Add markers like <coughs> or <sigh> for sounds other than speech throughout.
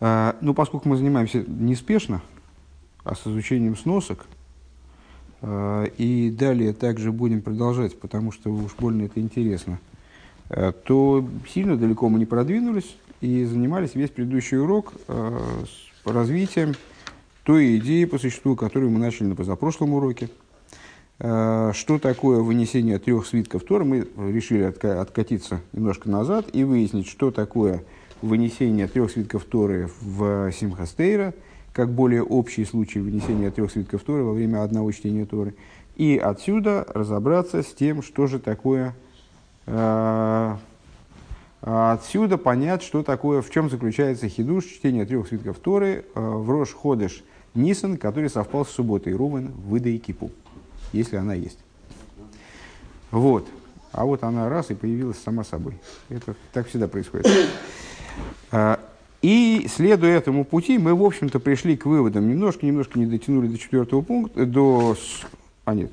А, ну, поскольку мы занимаемся неспешно, а с изучением сносок, а, и далее также будем продолжать, потому что уж больно это интересно, а, то сильно далеко мы не продвинулись и занимались весь предыдущий урок развитием той идеи по существу, которую мы начали на позапрошлом уроке. Что такое вынесение трех свитков Тора? Мы решили откатиться немножко назад и выяснить, что такое вынесение трех свитков Торы в Симхастейра, как более общий случай вынесения трех свитков Торы во время одного чтения Торы. И отсюда разобраться с тем, что же такое э, Отсюда понять, что такое, в чем заключается хидуш чтения трех свитков Торы э, в Рош Ходыш Нисан, который совпал с субботой Рувен, Выда и Кипу, если она есть. Вот. А вот она раз и появилась сама собой. Это так всегда происходит. А, и следуя этому пути, мы, в общем-то, пришли к выводам. Немножко-немножко не дотянули до четвертого пункта, до... А нет,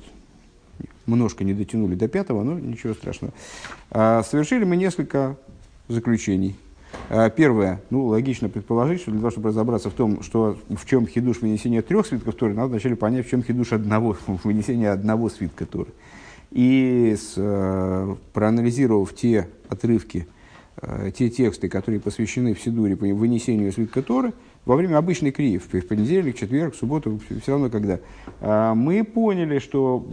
немножко не дотянули до пятого, но ничего страшного. А, совершили мы несколько заключений. А, первое, ну, логично предположить, что для того, чтобы разобраться в том, что, в чем хидуш вынесения трех свитков Торы, надо вначале понять, в чем хидуш одного, <laughs> вынесения одного свитка Торы. И с, проанализировав те отрывки, те тексты, которые посвящены в Сидуре вынесению свитка Торы, во время обычной крии, в понедельник, четверг, субботу, все равно когда, а, мы поняли, что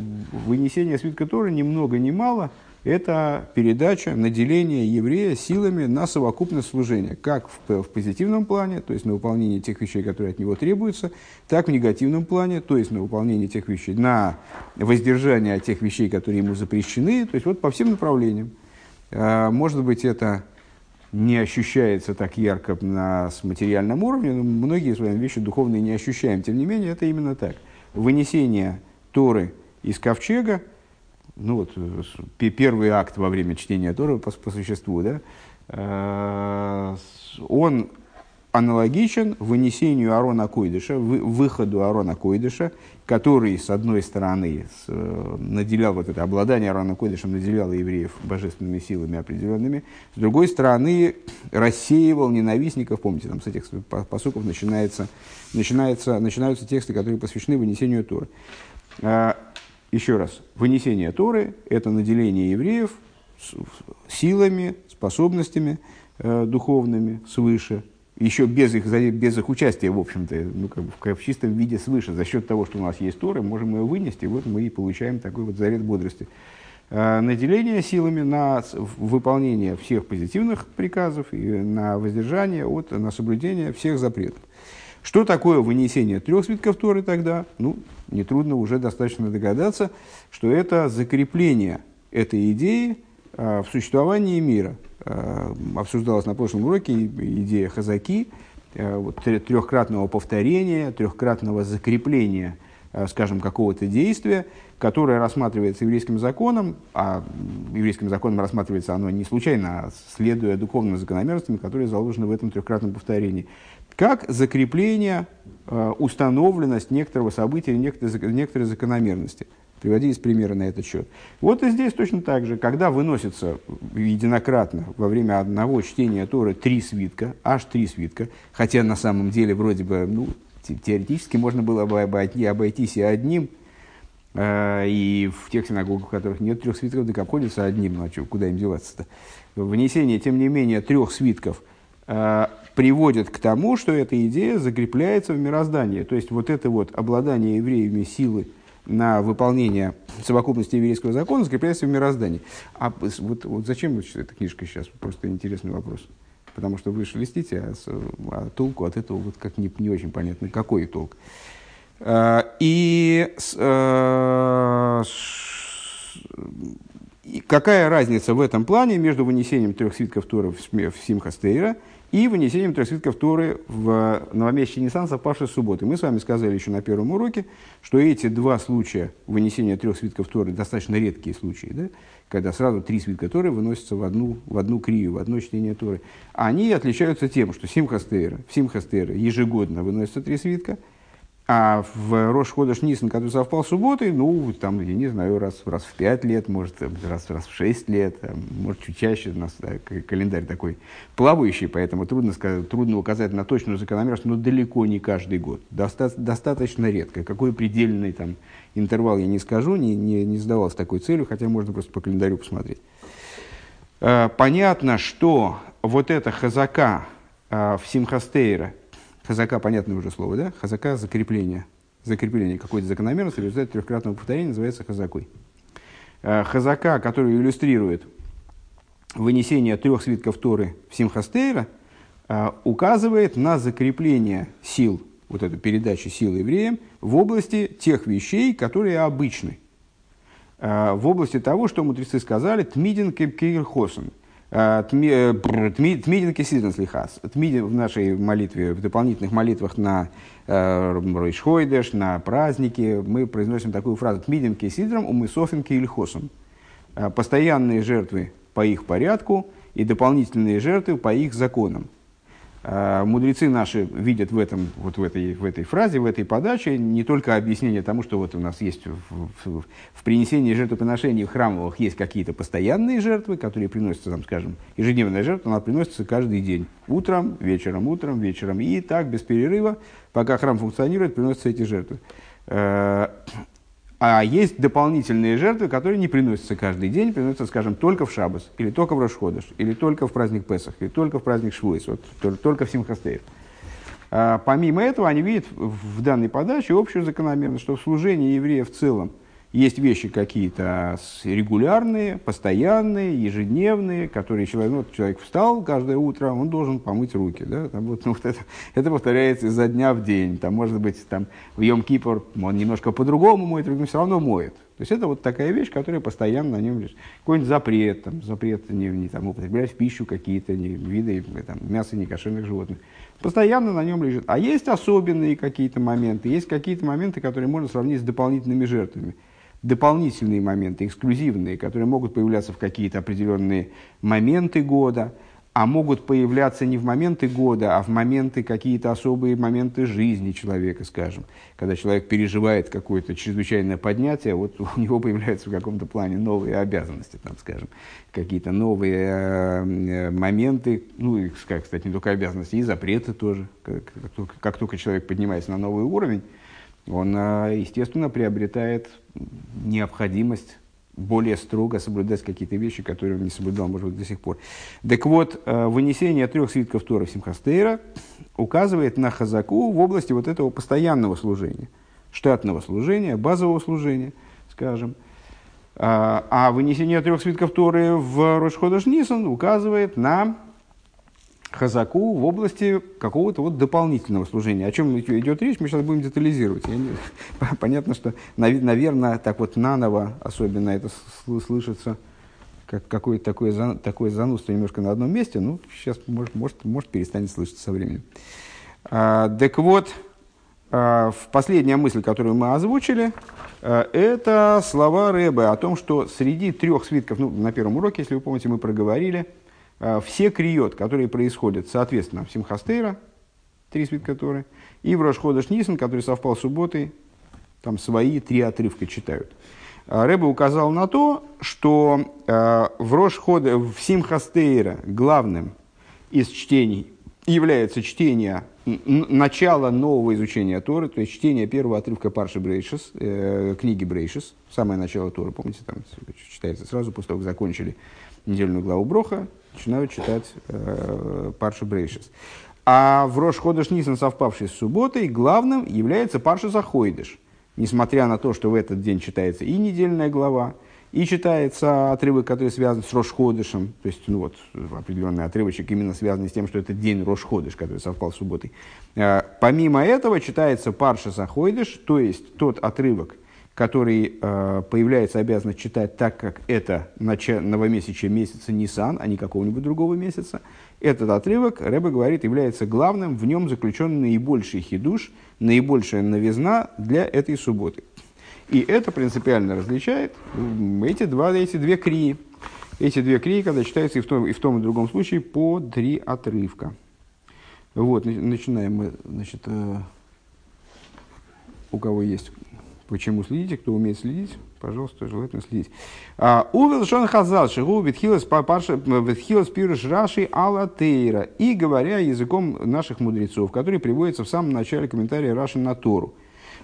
вынесение свитка Торы ни много ни мало – это передача, наделение еврея силами на совокупное служение, как в, в позитивном плане, то есть на выполнение тех вещей, которые от него требуются, так в негативном плане, то есть на выполнение тех вещей, на воздержание от тех вещей, которые ему запрещены, то есть вот по всем направлениям. А, может быть, это не ощущается так ярко на с материальном уровне, но многие свои вещи духовные не ощущаем. Тем не менее, это именно так. Вынесение Торы из ковчега, ну вот, первый акт во время чтения Торы по, по существу, да, э, он аналогичен вынесению Арона Койдыша, выходу Арона Койдыша, который, с одной стороны, э, наделял вот это обладание Арона Койдышем, наделял евреев божественными силами определенными, с другой стороны, рассеивал ненавистников, помните, там с этих посуков начинается, начинается, начинаются тексты, которые посвящены вынесению Торы. А, еще раз, вынесение Торы – это наделение евреев силами, способностями э, духовными свыше – еще без их, без их участия, в общем-то, ну, как бы в, в чистом виде свыше, за счет того, что у нас есть Торы, можем ее вынести, вот мы и получаем такой вот заряд бодрости. А, наделение силами на выполнение всех позитивных приказов и на воздержание от, на соблюдение всех запретов. Что такое вынесение трех свитков Торы тогда? Ну, нетрудно уже достаточно догадаться, что это закрепление этой идеи в существовании мира – Э, обсуждалась на прошлом уроке идея хазаки, э, вот, трехкратного повторения, трехкратного закрепления, э, скажем, какого-то действия, которое рассматривается еврейским законом, а еврейским законом рассматривается оно не случайно, а следуя духовным закономерностям, которые заложены в этом трехкратном повторении, как закрепление, установленность некоторого события, некоторой, некоторой закономерности – Приводились примеры на этот счет. Вот и здесь точно так же, когда выносится единократно во время одного чтения Торы три свитка, аж три свитка, хотя на самом деле вроде бы, ну, теоретически можно было бы обойти, обойтись и одним, э, и в тех синагогах, в которых нет трех свитков, так обходится одним, ну а что, куда им деваться-то? Внесение, тем не менее, трех свитков э, приводит к тому, что эта идея закрепляется в мироздании. То есть вот это вот обладание евреями силы, на выполнение совокупности еврейского закона закрепляется в мироздании. А вот, вот зачем эта книжка сейчас? Просто интересный вопрос. Потому что вы шелестите, а, а толку от этого вот как не, не очень понятно, какой толк. А, и, а, и какая разница в этом плане между вынесением трех свитков Тора в Симхастейра – и вынесением трех свитков Торы в новомесячный Ниссан, совпавший с субботой. Мы с вами сказали еще на первом уроке, что эти два случая вынесения трех свитков Торы достаточно редкие случаи, да? когда сразу три свитка Торы выносятся в одну, в одну крию, в одно чтение Торы. Они отличаются тем, что Симхастейра, в Симхастейра ежегодно выносятся три свитка, А в Рош Ходыш Нисан, который совпал с субботой, ну, там, я не знаю, раз, раз в пять лет, может, раз, раз в шесть лет, может, чуть чаще. У нас да, календарь такой плавающий, поэтому трудно, сказать, трудно указать на точную закономерность, но далеко не каждый год. Доста- достаточно редко. Какой предельный там интервал, я не скажу, не, не, не задавался такой целью, хотя можно просто по календарю посмотреть. А, понятно, что вот эта хазака а, в Симхастейра – Хазака, понятное уже слово, да? Хазака – закрепление. Закрепление какой-то закономерности в результате трехкратного повторения называется хазакой. Э, хазака, который иллюстрирует вынесение трех свитков Торы в Симхастейра, э, указывает на закрепление сил, вот эту передачу сил евреям в области тех вещей, которые обычны. Э, в области того, что мудрецы сказали, «тмидин кепкейр хосен», Э, Тмидин кисиден слихас. Тмидин в нашей молитве, в дополнительных молитвах на э, Ройшхойдеш, на праздники, мы произносим такую фразу Тмидин кисидром умысофин кильхосом. Э, постоянные жертвы по их порядку и дополнительные жертвы по их законам. А, мудрецы наши видят в, этом, вот в, этой, в этой фразе, в этой подаче не только объяснение тому, что вот у нас есть в, в, в принесении жертвоприношений в храмовых есть какие-то постоянные жертвы, которые приносятся, там, скажем, ежедневная жертва, она приносится каждый день. Утром, вечером, утром, вечером. И так, без перерыва, пока храм функционирует, приносятся эти жертвы. А, есть дополнительные жертвы, которые не приносятся каждый день, приносятся, скажем, только в Шабас, или только в Рошходыш, или только в праздник Песах, или только в праздник Швуис, вот, только в Симхастеев. А, помимо этого, они видят в данной подаче общую закономерность, что в служении еврея в целом – есть вещи какие-то регулярные, постоянные, ежедневные, которые человек, ну, человек встал каждое утро, он должен помыть руки. Да? Там, вот, <laughs> ну, вот это, это повторяется изо дня в день. Там, может быть, там, в Йом Кипр он немножко по-другому моет, но все равно моет. То есть это вот такая вещь, которая постоянно на нем лежит. Какой-нибудь запрет, там, запрет не, не там, употреблять в пищу какие-то не, виды там, мяса некошерных животных. Постоянно на нем лежит. А есть особенные какие-то моменты, есть какие-то моменты, которые можно сравнить с дополнительными жертвами дополнительные моменты, эксклюзивные, которые могут появляться в какие-то определенные моменты года, а могут появляться не в моменты года, а в моменты, какие-то особые моменты жизни человека, скажем. Когда человек переживает какое-то чрезвычайное поднятие, вот у него появляются в каком-то плане новые обязанности, там, скажем, какие-то новые э, моменты, ну, и, кстати, не только обязанности, и запреты тоже. Как, как, как только человек поднимается на новый уровень, он, э, естественно, приобретает необходимость более строго соблюдать какие-то вещи, которые он не соблюдал, может быть, до сих пор. Так вот, э, вынесение трех свитков Тора Симхастейра указывает на хазаку в области вот этого постоянного служения, штатного служения, базового служения, скажем. А, а вынесение трех свитков Торы в Рошходаш Нисан указывает на хазаку в области какого-то вот дополнительного служения. О чем идет речь, мы сейчас будем детализировать. Я не... <laughs> Понятно, что, наверное, так вот наново особенно это слышится, как какое-то такое, такое занудство немножко на одном месте. Ну, сейчас, может, может, может перестанет слышаться со временем. А, так вот, а, последняя мысль, которую мы озвучили, а, это слова Рэбе о том, что среди трех свитков, ну, на первом уроке, если вы помните, мы проговорили – все криот, которые происходят, соответственно, в Симхастейра, три свитка Торы, и в Рошходаш Нисан, который совпал с субботой, там свои три отрывка читают. А, Рэбе указал на то, что э, в Рошходе, в Симхастейра главным из чтений является чтение начала нового изучения Торы, то есть чтение первого отрывка Парши Брейшес, э, книги Брейшес, самое начало Торы, помните, там читается сразу после того, как закончили недельную главу Броха, начинают читать э, Паршу Брейшис. А в Рош Ходыш Нисан, совпавший с субботой, главным является Парша Захойдыш. Несмотря на то, что в этот день читается и недельная глава, и читается отрывок, который связан с Рошходышем, то есть ну вот, определенный отрывочек именно связанный с тем, что это день Рошходыш, который совпал с субботой. Э, помимо этого читается Парша Захойдыш, то есть тот отрывок, который э, появляется обязанность читать так, как это начало, новомесячие месяца Нисан, а не какого-нибудь другого месяца, этот отрывок, Рэбе говорит, является главным, в нем заключен наибольший хидуш, наибольшая новизна для этой субботы. И это принципиально различает эти, два, эти две крии. Эти две крии, когда читаются и в том, и в том и другом случае по три отрывка. Вот, начинаем мы, значит, э, у кого есть почему следите, кто умеет следить, пожалуйста, желательно следить. А, Увел Шон Хазал, Шигу Витхилас Пируш Раши Алла Тейра. И говоря языком наших мудрецов, который приводится в самом начале комментария Раши на Тору.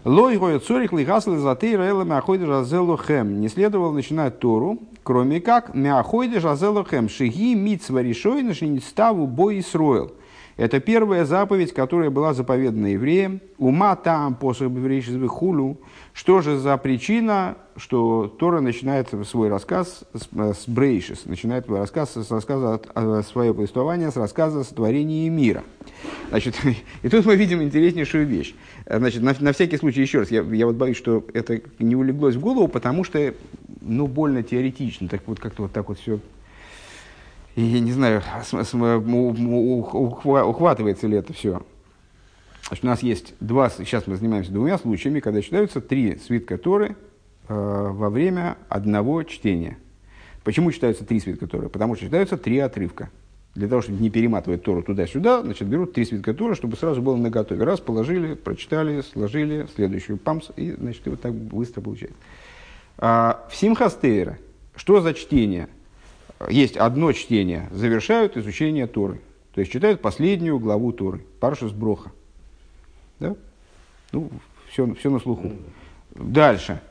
Лой цорих лихасл за тейра эла мяхойда жазелу хэм. Не следовало начинать Тору, кроме как мяхойда жазелу хэм. Шиги митсва решой ставу бой Исроил. Это первая заповедь, которая была заповедана евреям. Ума там после хулю. Что же за причина, что Тора начинает свой рассказ с, с брейшис, начинает свой рассказ с рассказа, свое повествование с рассказа о сотворении мира. Значит, <laughs> и тут мы видим интереснейшую вещь. Значит, на, на всякий случай еще раз, я, я вот боюсь, что это не улеглось в голову, потому что, ну, больно теоретично, так вот как-то вот так вот все я не знаю, ухватывается ли это все. Значит, у нас есть два, сейчас мы занимаемся двумя случаями, когда читаются три свитка Торы э, во время одного чтения. Почему читаются три свитка Торы? Потому что читаются три отрывка. Для того, чтобы не перематывать Тору туда-сюда, значит, берут три свитка Торы, чтобы сразу было на готове. Раз, положили, прочитали, сложили, следующую памс, и, значит, и вот так быстро получается. А, в Симхастейра, что за чтение – есть одно чтение, завершают изучение Торы. То есть читают последнюю главу Торы, Паршус Броха. Да? Ну, все, все на слуху. Дальше.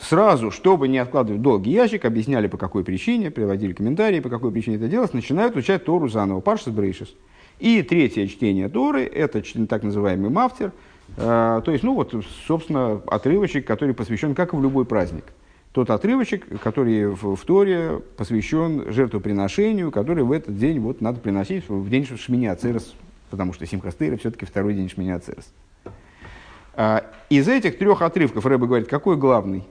Сразу, чтобы не откладывать долгий ящик, объясняли, по какой причине, приводили комментарии, по какой причине это делалось, начинают учать Тору заново, Паршус Брейшис. И третье чтение Торы, это так называемый мафтер, э, то есть, ну вот, собственно, отрывочек, который посвящен, как и в любой праздник – тот отрывочек, который в, в Торе посвящен жертвоприношению, который в этот день вот надо приносить в день Шмини Ацерес, потому что Симхастейра все-таки второй день Шмини Ацерес. А, из этих трех отрывков Рэба говорит, какой главный?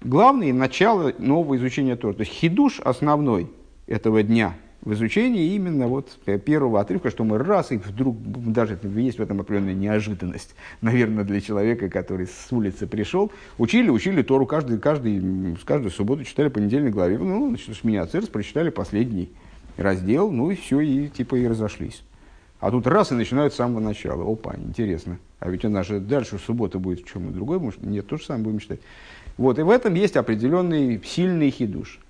Главный – начало нового изучения Тора. То есть хидуш основной этого дня – в изучении именно вот первого отрывка, что мы раз и вдруг, даже есть в этом определенная неожиданность, наверное, для человека, который с улицы пришел, учили, учили Тору каждый, каждый, с каждой субботы читали понедельной главе, ну, значит, с меня церс прочитали последний раздел, ну и все, и типа и разошлись. А тут раз и начинают с самого начала. Опа, интересно. А ведь у нас же дальше суббота будет в чем-то другой, может, нет, то же самое будем читать. Вот, и в этом есть определенный сильный хидуш.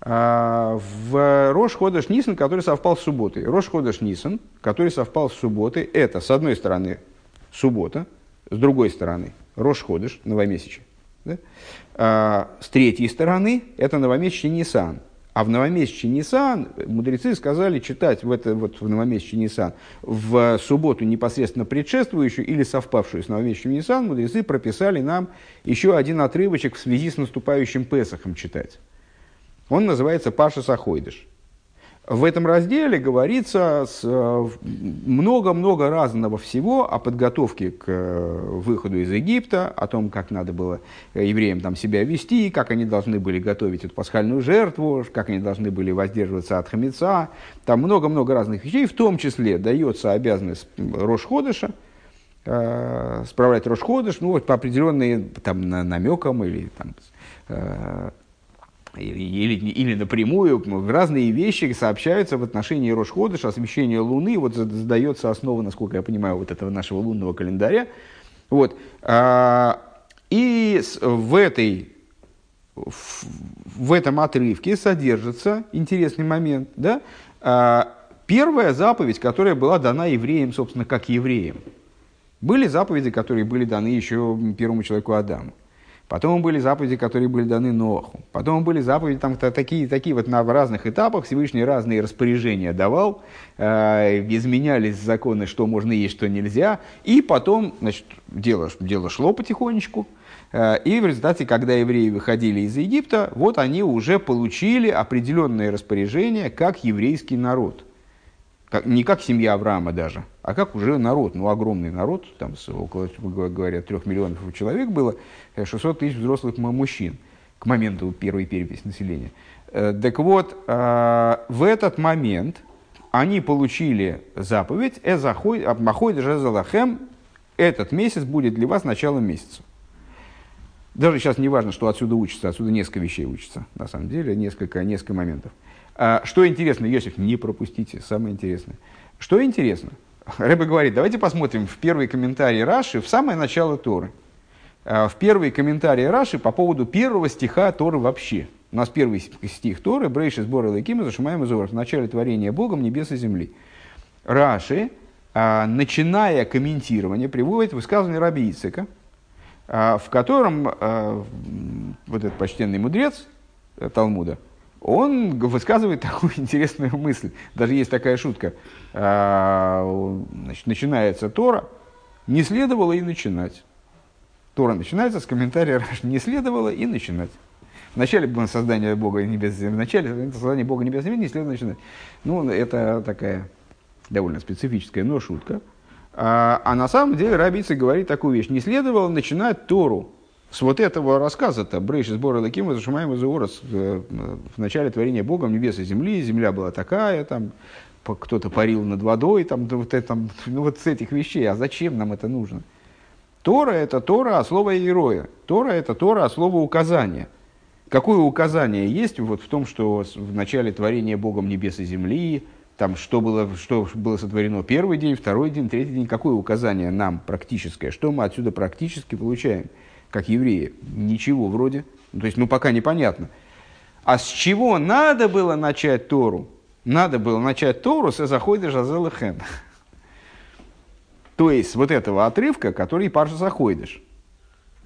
А, в Рош Ходыш Нисан, который совпал с субботой. Рош Ходыш Нисан, который совпал с субботой, это, с одной стороны, суббота, с другой стороны, Рош Ходыш, новомесячие. Да? А, с третьей стороны, это новомесячный Нисан. А в новомесячный Нисан мудрецы сказали читать в, это, вот, в новомесячный Нисан в субботу непосредственно предшествующую или совпавшую с новомесячным Нисан, мудрецы прописали нам еще один отрывочек в связи с наступающим Песохом читать. Он называется Паша Сахойдыш. В этом разделе говорится э, много-много разного всего о подготовке к э, выходу из Египта, о том, как надо было евреям там себя вести, как они должны были готовить эту пасхальную жертву, как они должны были воздерживаться от хамеца. Там много-много разных вещей, в том числе дается обязанность Рошходыша, э, справлять Рошходыш, ну вот по определенным там, намекам или там, или, или, напрямую разные вещи сообщаются в отношении Рошходыша, освещения Луны. Вот задается основа, насколько я понимаю, вот этого нашего лунного календаря. Вот. А, и в, этой, в этом отрывке содержится интересный момент. Да? А, первая заповедь, которая была дана евреям, собственно, как евреям. Были заповеди, которые были даны еще первому человеку Адаму. Потом были заповеди, которые были даны Ноху. Потом были заповеди, там такие, такие вот на разных этапах Всевышний разные распоряжения давал, э, изменялись законы, что можно есть, что нельзя. И потом, значит, дело, дело шло потихонечку. Э, и в результате, когда евреи выходили из Египта, вот они уже получили определенные распоряжения, как еврейский народ как, не как семья Авраама даже, а как уже народ, ну огромный народ, там около, говоря, трех миллионов человек было, 600 э, тысяч взрослых мужчин к моменту первой переписи населения. Э, так вот, э, в этот момент они получили заповедь «Махой Жезалахем» этот месяц будет для вас началом месяца. Даже сейчас не важно, что отсюда учится, отсюда несколько вещей учится, на самом деле, несколько, несколько моментов. А, что интересно, Йосиф, не пропустите, самое интересное. Что интересно? Рэбе говорит, давайте посмотрим в первый комментарий Раши, в самое начало Торы. в первый комментарий Раши по поводу первого стиха Торы вообще. У нас первый стих Торы, Брейши сбора Лакима, зашимаем из в начале творения Богом небес и земли. Раши, начиная комментирование, приводит высказывание Раби Ицека, в котором вот этот почтенный мудрец э, Талмуда, он высказывает <laughs> такую интересную мысль. Даже есть такая шутка. Значит, начинается Тора, не следовало и начинать. Тора начинается с комментария не следовало и начинать. В начале создания Бога небес в начале создания Бога небес земли не следовало начинать. Ну, это такая довольно специфическая, но шутка. А, а на самом деле Рабица говорит такую вещь. Не следовало начинать Тору с вот этого рассказа-то, Брейши сбора Лакима, зашимаем из э, в начале творения Богом небес и земли, земля была такая, там, кто-то парил над водой, там, вот, это, ну, вот с этих вещей, а зачем нам это нужно? Тора – это Тора, а слово героя. Тора – это Тора, а слово указания. Какое указание есть вот в том, что в начале творения Богом небес и земли, там, что, было, что было сотворено первый день, второй день, третий день, какое указание нам практическое, что мы отсюда практически получаем, как евреи? Ничего вроде. То есть, ну, пока непонятно. А с чего надо было начать Тору? надо было начать Тору с заходишь Азелахем. То есть, вот этого отрывка, который Парша заходишь.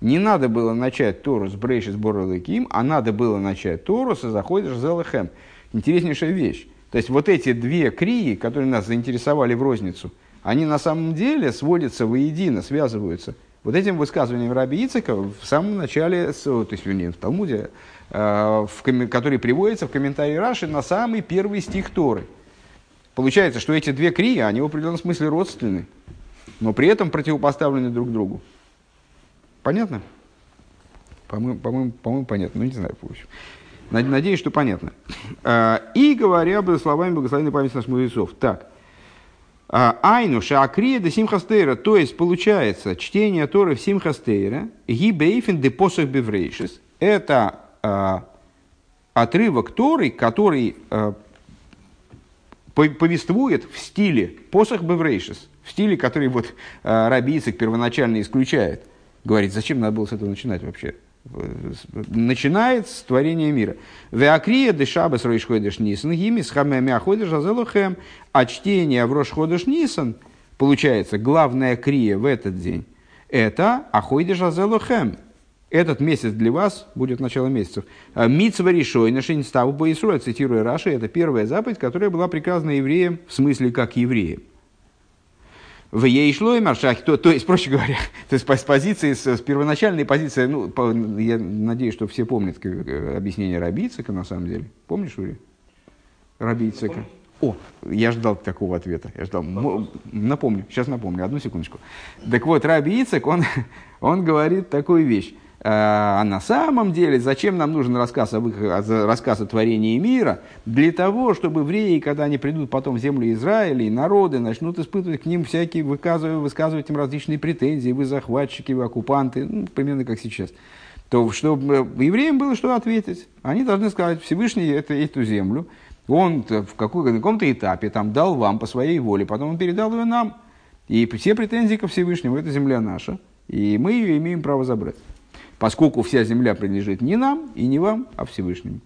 Не надо было начать Тору с Брейши с Борлыким, а надо было начать Тору с заходишь Зелахем. Интереснейшая вещь. То есть, вот эти две крии, которые нас заинтересовали в розницу, они на самом деле сводятся воедино, связываются. Вот этим высказыванием Раби Ицека в самом начале, то есть, вернее, в Талмуде, Э, в, который приводится в комментарии Раши на самый первый стих Торы. Получается, что эти две крии, они в определенном смысле родственны, но при этом противопоставлены друг другу. Понятно? По-моему, по-моему, по-моему понятно. Ну, не знаю, в общем. Надеюсь, что понятно. Э, и говоря об словами благословенной памяти наших мудрецов. Так. «Э, Айну шаакрия де симхастейра, то есть получается чтение Торы в симхастейра, гибейфен де посох беврейшис, это Э, отрывок Торы, который э, повествует в стиле посох Беврейшис, в стиле, который вот э, Раби Ицек первоначально исключает. Говорит, зачем надо было с этого начинать вообще? Начинает с творения мира. Веакрия дешабас ройшходеш нисан, гимис хамемяходеш азелухем, а чтение в рошходеш нисан, получается, главная крия в этот день, это ахойдеш азелухем, этот месяц для вас будет начало месяцев. А Митсва решой на Шейнставу по Исруа, цитируя Раши, это первая заповедь, которая была приказана евреям, в смысле как евреям. В ей шло и маршахи, то, то есть, <laughs> проще говоря, то есть с позиции, с, с первоначальной позиции, ну, по, я надеюсь, что все помнят э, объяснение Рабицика, на самом деле. Помнишь, Ури? Рабицика. О, я ждал такого ответа. Я ждал. Напомню, сейчас напомню, одну секундочку. Так вот, Раби Ицек, он, <laughs> он говорит такую вещь. А, а на самом деле, зачем нам нужен рассказ, об их, рассказ о творении мира? Для того, чтобы евреи, когда они придут потом в землю Израиля, и народы начнут испытывать к ним всякие, выказывать, высказывать им различные претензии, вы захватчики, вы оккупанты, ну, примерно как сейчас. То, чтобы евреям было что ответить. Они должны сказать, Всевышний это, эту землю, он в каком-то этапе там дал вам по своей воле, потом он передал ее нам. И все претензии ко Всевышнему, это земля наша, и мы ее имеем право забрать поскольку вся земля принадлежит не нам и не вам, а Всевышнему.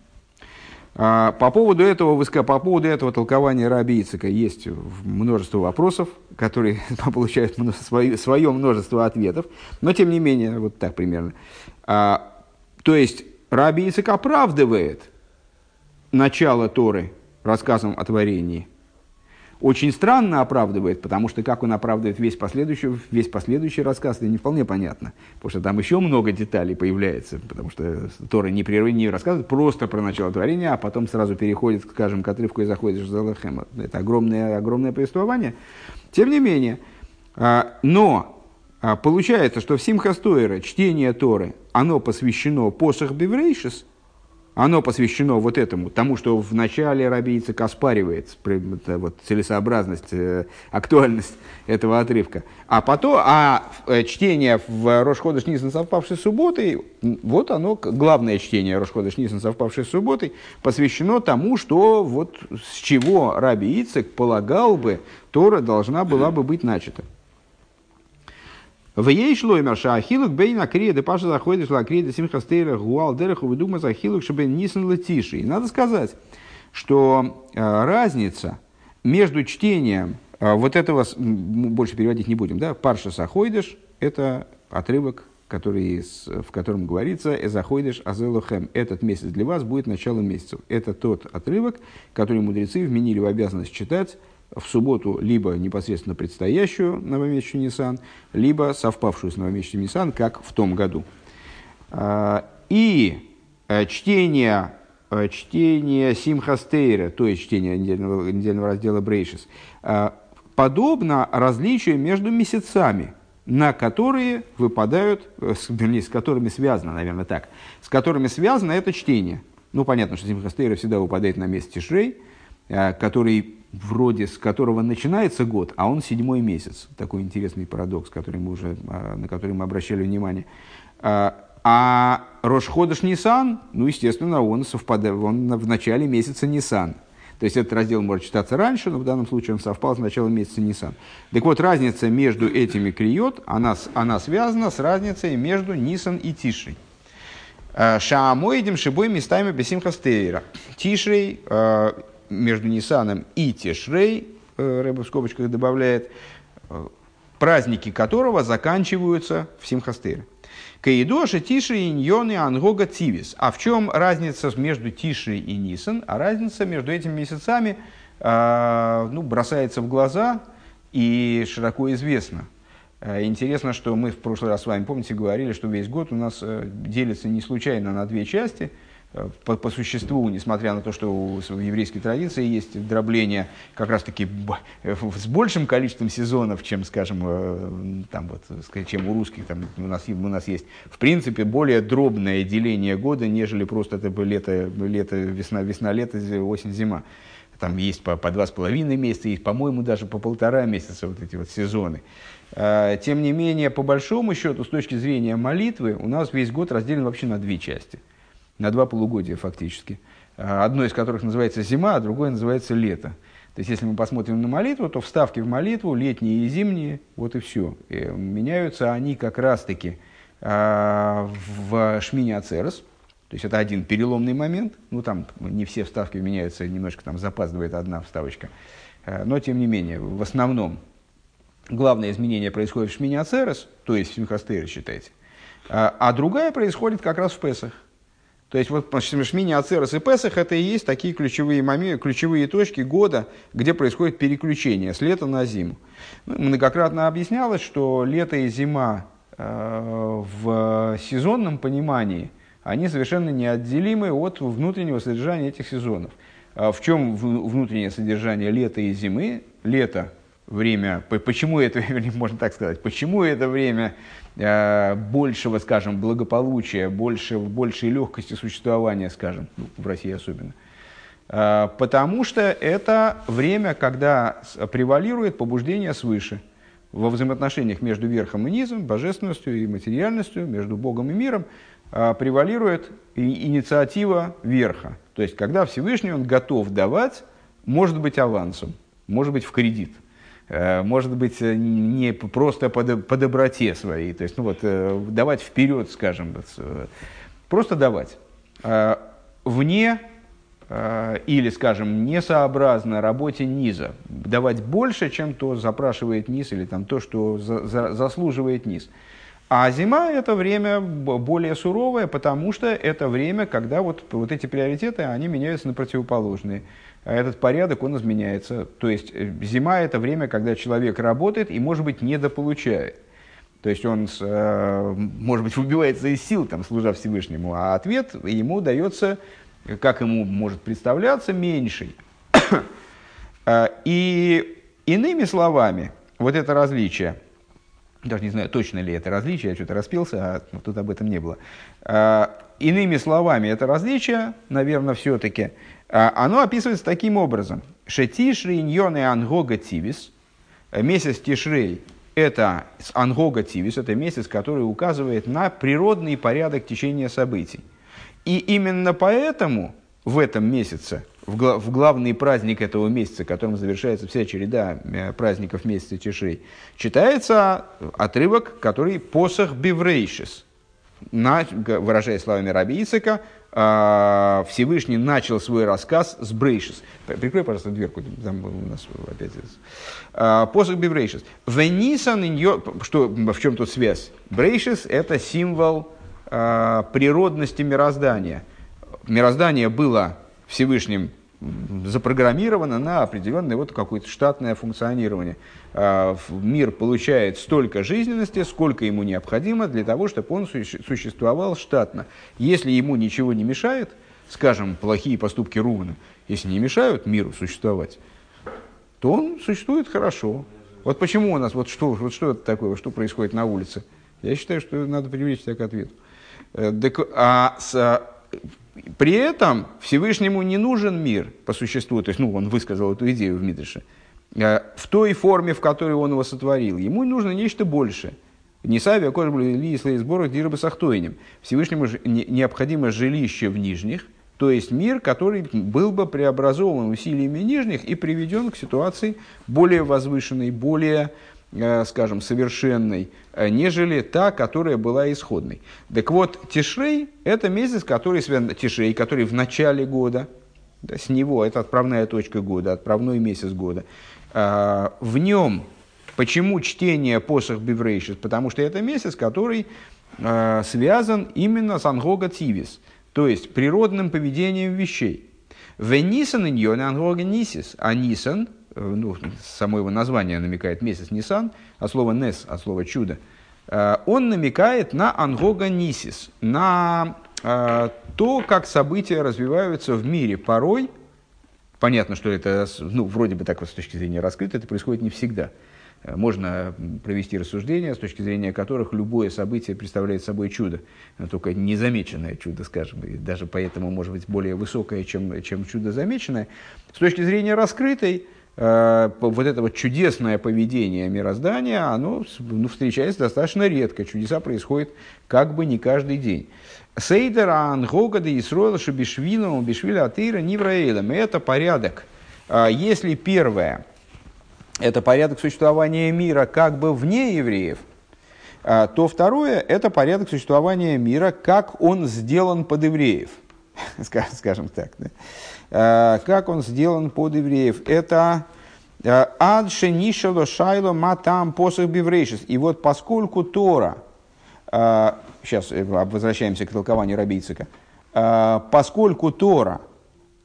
А, по поводу этого, по поводу этого толкования Раби Ицека есть множество вопросов, которые <laughs> получают свое, свое множество ответов, но тем не менее, вот так примерно. А, то есть Раби Ицек оправдывает начало Торы рассказом о творении – очень странно оправдывает, потому что как он оправдывает весь последующий, весь последующий рассказ, это не вполне понятно. Потому что там еще много деталей появляется, потому что Тора не, не рассказывает просто про начало творения, а потом сразу переходит, скажем, к отрывку и заходит в Залахема. Это огромное, огромное повествование. Тем не менее, а, но а, получается, что в Симхастойра чтение Торы, оно посвящено посох Беврейшис – оно посвящено вот этому, тому, что в начале Рабийца оспаривает вот, целесообразность, э, актуальность <laughs> этого отрывка. А потом, а э, чтение в Рошходыш Нисан совпавшей с субботой, вот оно, главное чтение Рошходыш Нисан совпавшей с субботой, посвящено тому, что вот с чего Раби Ицек полагал бы, Тора должна была бы быть начата. В ей шло имерша ахилук бейна криеда паша заходишь ла криеда симхастейра гуал дереху выдумать ахилук чтобы нисан латиши. Надо сказать, что э, разница между чтением э, вот этого, больше переводить не будем, да, парша сахойдыш, это отрывок, который, в котором говорится «Эзахойдыш азелохем» – этот месяц для вас будет началом месяцев. Это тот отрывок, который мудрецы вменили в обязанность читать в субботу либо непосредственно предстоящую новомесячную Нисан, либо совпавшую с новомесячным Нисан, как в том году. А, и э, чтение, э, чтение Симхастейра, то есть чтение недельного, недельного раздела Брейшис, э, подобно различию между месяцами, на которые выпадают, вернее, с которыми связано, наверное, так, с которыми связано это чтение. Ну, понятно, что Симхастейра всегда выпадает на месяц Тишрей, который вроде с которого начинается год, а он седьмой месяц. Такой интересный парадокс, который мы уже, а, на который мы обращали внимание. А, а Рошходыш Нисан, ну, естественно, он, совпадает, он в начале месяца Нисан. То есть этот раздел может читаться раньше, но в данном случае он совпал с началом месяца Нисан. Так вот, разница между этими криот, она, она связана с разницей между Нисан и Тишей. Шаамоидим шибой местами бесимхастейра. Тишей между Нисаном и Тишрей, э, Рэба в скобочках добавляет, э, праздники которого заканчиваются в Симхастейре. Каидоша Тиши и Ньоны Ангога Тивис. А в чем разница между Тиши и Нисан? А разница между этими месяцами э, ну, бросается в глаза и широко известна. Интересно, что мы в прошлый раз с вами, помните, говорили, что весь год у нас делится не случайно на две части – по, по существу, несмотря на то, что у, в еврейской традиции есть дробление как раз-таки с большим количеством сезонов, чем, скажем, э, там вот, чем у русских, там, у, нас, у нас есть, в принципе, более дробное деление года, нежели просто это лето, лето весна, весна, лето, осень, зима. Там есть по, по два с половиной месяца, есть, по-моему, даже по полтора месяца вот эти вот сезоны. А, тем не менее, по большому счету, с точки зрения молитвы, у нас весь год разделен вообще на две части – на два полугодия фактически. А, одно из которых называется зима, а другое называется лето. То есть, если мы посмотрим на молитву, то вставки в молитву, летние и зимние, вот и все. И меняются они как раз-таки э, в Шмине Ацерес, то есть это один переломный момент. Ну, там не все вставки меняются, немножко там запаздывает одна вставочка. Э, но, тем не менее, в основном главное изменение происходит в Шмине Ацерес, то есть в Симхастейре, считайте. А, а другая происходит как раз в Песах. То есть вот Шмини, Ацерес и Песах это и есть такие ключевые, моменты, ключевые точки года, где происходит переключение с лета на зиму. Ну, многократно объяснялось, что лето и зима э, в сезонном понимании, они совершенно неотделимы от внутреннего содержания этих сезонов. А в чем внутреннее содержание лета и зимы? Лето время, почему это, <laughs> можно так сказать, почему это время э, большего, скажем, благополучия, больше, большей легкости существования, скажем, ну, в России особенно. Э, потому что это время, когда превалирует побуждение свыше во взаимоотношениях между верхом и низом, божественностью и материальностью, между Богом и миром, э, превалирует инициатива верха. То есть, когда Всевышний он готов давать, может быть авансом, может быть в кредит – может быть, э, не просто по, по доброте своей, то есть, ну вот, э, давать вперед, скажем, просто давать. Вне или, скажем, несообразно работе низа, давать больше, чем то запрашивает низ, или там, то, что за, за, заслуживает низ. А зима – это время более суровое, потому что это время, когда вот, вот эти приоритеты, они меняются на противоположные. А этот порядок, он изменяется. То есть э, зима – это время, когда человек работает и, может быть, недополучает. То есть он, э, может быть, <laughs> выбивается из сил, там, служа Всевышнему, а ответ ему дается, как ему может представляться, меньший. <coughs> А, и иными словами, вот это различие, даже не знаю, точно ли это различие, я что-то распился, а тут об этом не было. А, иными словами, это различие, наверное, все-таки – оно описывается таким образом. Шетишри иньон и ангога тивис. Месяц Тишрей – это ангога тивис, это месяц, который указывает на природный порядок течения событий. И именно поэтому в этом месяце, в, гла- в главный праздник этого месяца, которым завершается вся череда э, праздников месяца Тишей, читается отрывок, который «Посох Биврейшис», на, выражая словами Раби Ицека, а, Всевышний начал свой рассказ с Брейшис. Прикрой, пожалуйста, дверку, там у нас опять а, посох Биврейшис. Венисан, что, в чем тут связь? Брейшис – это символ а, природности мироздания. Мироздание было Всевышним запрограммировано на определенное вот какое-то штатное функционирование. А, мир получает столько жизненности, сколько ему необходимо для того, чтобы он существовал штатно. Если ему ничего не мешает, скажем, плохие поступки Рувана, если не мешают миру существовать, то он существует хорошо. Вот почему у нас, вот что, вот что это такое, что происходит на улице? Я считаю, что надо привлечь себя к ответу. Э, а с, при этом Всевышнему не нужен мир по существу, то есть, ну, он высказал эту идею в Мидрше, э, в той форме, в которой он его сотворил. Ему нужно нечто большее. Не сави, а кожа были свои сборы дирабы сахтойнем. Всевышнему необходимо жилище в нижних, то есть мир, который был бы преобразован усилиями нижних и приведен к ситуации более возвышенной, более Э, скажем, совершенной, э, нежели та, которая была исходной. Так вот, Тишрей – это месяц, который связан, Тишрей, который в начале года, да, с него, это отправная точка года, отправной месяц года. А, в нем, почему чтение посох Биврейшис? Потому что это месяц, который а, связан именно с Ангога Тивис, то есть природным поведением вещей. Венисан иньон Ангога Нисис, а Нисан – Э, ну, само его название намекает месяц Нисан, а слово Нес, от слова чудо, э, он намекает на Ангога Нисис, на э, то, как события развиваются в мире. Порой, понятно, что это, ну, вроде бы так вот с точки зрения раскрыто, это происходит не всегда. Можно провести рассуждения, с точки зрения которых любое событие представляет собой чудо, только незамеченное чудо, скажем, и даже поэтому может быть более высокое, чем, чем чудо замеченное. С точки зрения раскрытой, Э, вот это вот чудесное поведение мироздания, оно ну, встречается достаточно редко. Чудеса происходят как бы не каждый день. Сейдер ангогада и сроила шабишвину бишвиля атыра нивраэлем. Это порядок. А если первое, это порядок существования мира как бы вне евреев, а, то второе – это порядок существования мира, как он сделан под евреев, <laughs> скажем так. Да? Э, как он сделан под евреев. Это э, адше нишело шайло матам посох биврейшис. И вот поскольку Тора, сейчас э, возвращаемся к толкованию Рабийцика, поскольку Тора,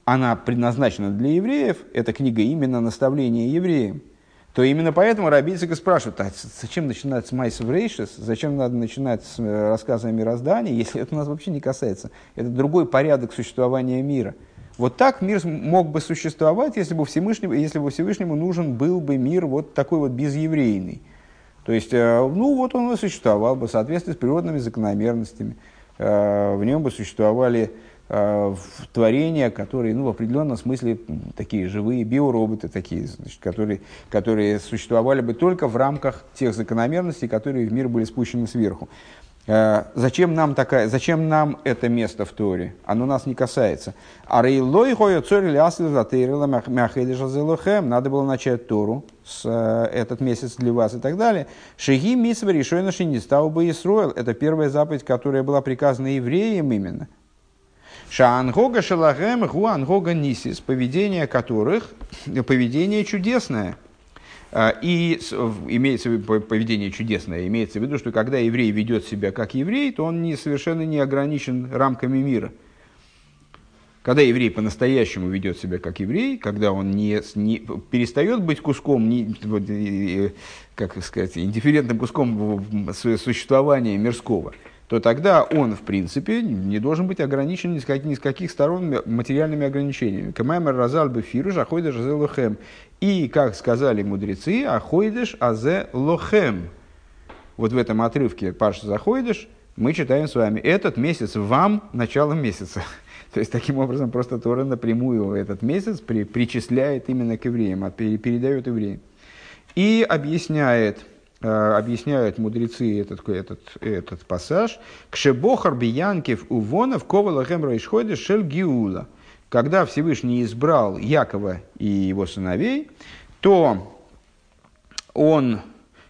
она предназначена для евреев, эта книга именно наставление евреям, то именно поэтому Рабийцика спрашивает, а зачем начинать с Майс Рейшис, зачем надо начинать с рассказа о мироздании, если это нас вообще не касается. Это другой порядок существования мира – вот так мир мог бы существовать, если бы Всевышнему, если бы Всевышнему нужен был бы мир вот такой вот безеврейный. То есть, э, ну вот он и существовал бы в соответствии с природными закономерностями. Э, в нем бы существовали э, творения, которые ну, в определенном смысле такие живые биороботы, такие, значит, которые, которые существовали бы только в рамках тех закономерностей, которые в мир были спущены сверху. Э, зачем нам, такая, зачем нам это место в Торе? Оно нас не касается. А надо было начать Тору с э, этот месяц для вас и так далее. Шеги мисва решой не стал бы Исроил. Это первая заповедь, которая была приказана евреям именно. Шаангога шалахем гуангога нисис, поведение которых, поведение чудесное – и имеется в виду поведение чудесное, имеется в виду, что когда еврей ведет себя как еврей, то он не, совершенно не ограничен рамками мира. Когда еврей по-настоящему ведет себя как еврей, когда он не, не перестает быть куском, не, как сказать, индифферентным куском существования мирского, то тогда он, в принципе, не должен быть ограничен ни с, каких, ни с каких сторон материальными ограничениями. Камаймер разал бы фируш, ахойдеш азе лохем. И, как сказали мудрецы, ахойдеш азе лохем. Вот в этом отрывке Паша Захойдеш мы читаем с вами, этот месяц вам началом месяца. <laughs> То есть, таким образом, просто Тора напрямую этот месяц при, причисляет именно к евреям, передает евреям. И объясняет, Э, объясняют мудрецы этот, этот, этот пассаж. Кшебохар биянкев увонов ковалахем райшхойда шель гиула. Когда Всевышний избрал Якова и его сыновей, то он,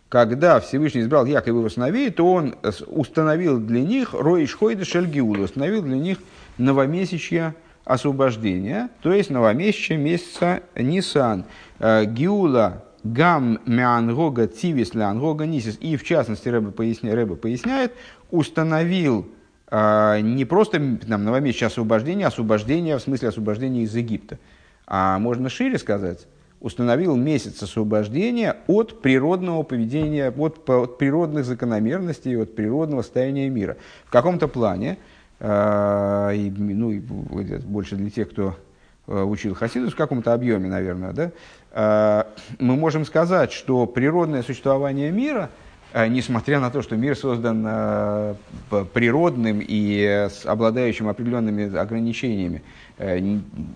когда Всевышний избрал Якова и его сыновей, то он установил для них Роиш Хойда Шельгиула, установил для них новомесячье освобождения, то есть новомесячье месяца Нисан. Э, Гиула гам меангога тивис леангога нисис. И в частности, Рэбе поясняет, Рэбе поясняет установил не просто там, новомесячное освобождение, освобождение в смысле освобождения из Египта, а можно шире сказать, установил месяц освобождения от природного поведения, от, от природных закономерностей, от природного состояния мира. В каком-то плане, э, и, ну, и больше для тех, кто э, учил Хасидус в каком-то объеме, наверное, да, э, мы можем сказать, что природное существование мира – несмотря на то, что мир создан э, природным и обладающим определенными ограничениями, э,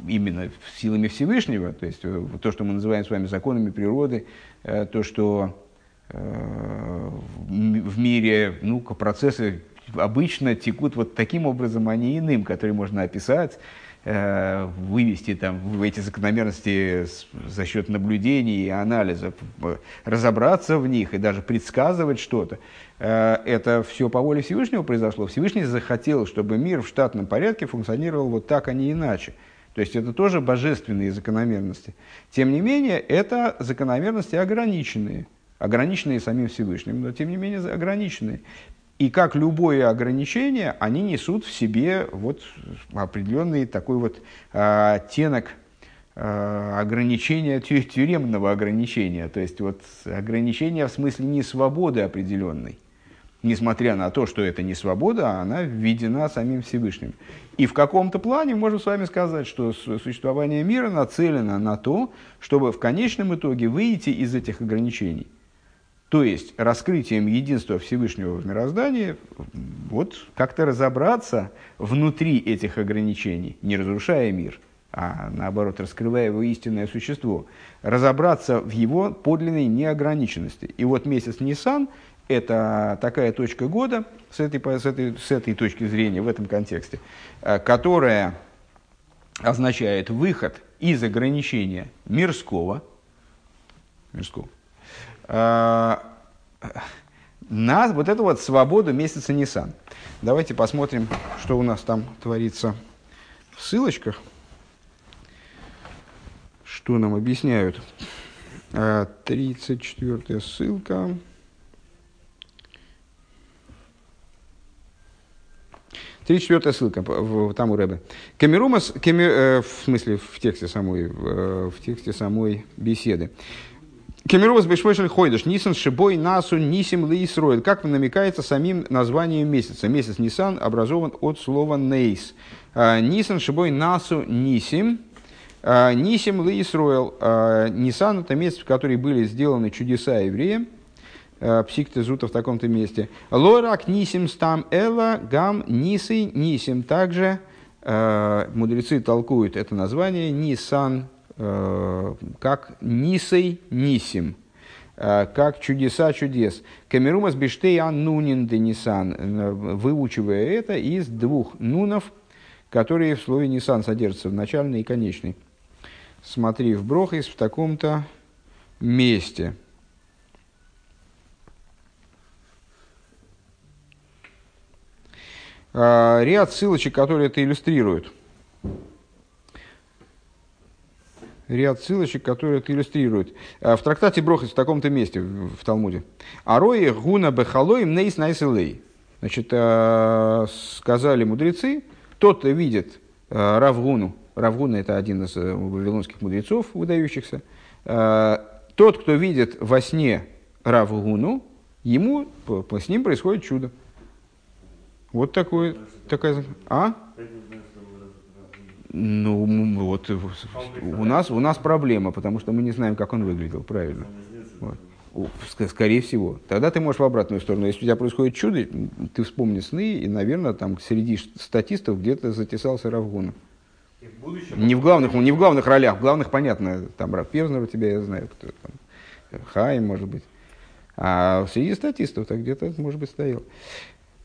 именно силами Всевышнего, то есть то, что мы называем с вами законами природы, то, что в мире ну, процессы обычно текут вот таким образом, а не иным, который можно описать, Э, вывести там, в эти закономерности за счет наблюдений и анализа, разобраться в них и даже предсказывать что-то. Э, это все по воле Всевышнего произошло. Всевышний захотел, чтобы мир в штатном порядке функционировал вот так, а не иначе. То есть это тоже божественные закономерности. Тем не менее, это закономерности ограниченные. Ограниченные самим Всевышним, но тем не менее ограниченные. И как любое ограничение, они несут в себе вот определенный такой вот э, оттенок э, ограничения, тюремного ограничения. То есть вот ограничение в смысле не свободы определенной. Несмотря на то, что это не свобода, она введена самим Всевышним. И в каком-то плане можем с вами сказать, что существование мира нацелено на то, чтобы в конечном итоге выйти из этих ограничений то есть раскрытием единства Всевышнего в мироздании, вот как-то разобраться внутри этих ограничений, не разрушая мир, а наоборот раскрывая его истинное существо, разобраться в его подлинной неограниченности. И вот месяц Нисан – это такая точка года с этой, с, этой, с этой точки зрения, в этом контексте, э, которая означает выход из ограничения мирского, мирского на вот эту вот свободу месяца Нисан. Давайте посмотрим, что у нас там творится в ссылочках. Что нам объясняют. 34 э, ссылка. Тридцать четвертая ссылка в, там у Рэбе. Камерумас, камер, э, в смысле в тексте самой, в, в тексте самой беседы. Кемировас Бешмешель Хойдыш, Нисан Шибой Насу Нисим Лейсроид. Как намекается самим названием месяца. Месяц Нисан образован от слова Нейс. А, Нисан Шибой Насу Нисим. А, Нисим Лейсроил. А, Нисан это месяц, в который были сделаны чудеса евреям. Псикты зута в таком-то месте. Лорак Нисим Стам Эла Гам Нисы Нисим. Также мудрецы толкуют это название Нисан как Нисей Нисим, э, как чудеса чудес. Камерумас биштей аннунин денисан, э, выучивая это из двух нунов, которые в слове Нисан содержатся в начальной и конечной. Смотри в Брохис в таком-то месте. Ряд ссылочек, которые это иллюстрируют ряд ссылочек, которые это иллюстрируют. А, в трактате Брохис в таком-то месте, в, Талмуде. Арои гуна бехалой мнейс найселей. Значит, а, сказали мудрецы, тот видит а, Равгуну. Равгуна это один из э, вавилонских мудрецов, выдающихся. Тот, кто видит во сне Равгуну, ему, с ним происходит чудо. Вот такое, такая... А? Ну, вот у нас, у нас проблема, потому что мы не знаем, как он выглядел, правильно. Вот. Скорее всего. Тогда ты можешь в обратную сторону. Если у тебя происходит чудо, ты вспомни сны, и, наверное, там среди статистов где-то затесался Равгуна. Не в главных, не в главных ролях, в главных, понятно, там Раф Певзнер у тебя, я знаю, кто там, Хай, может быть. А среди статистов так где-то, может быть, стоял.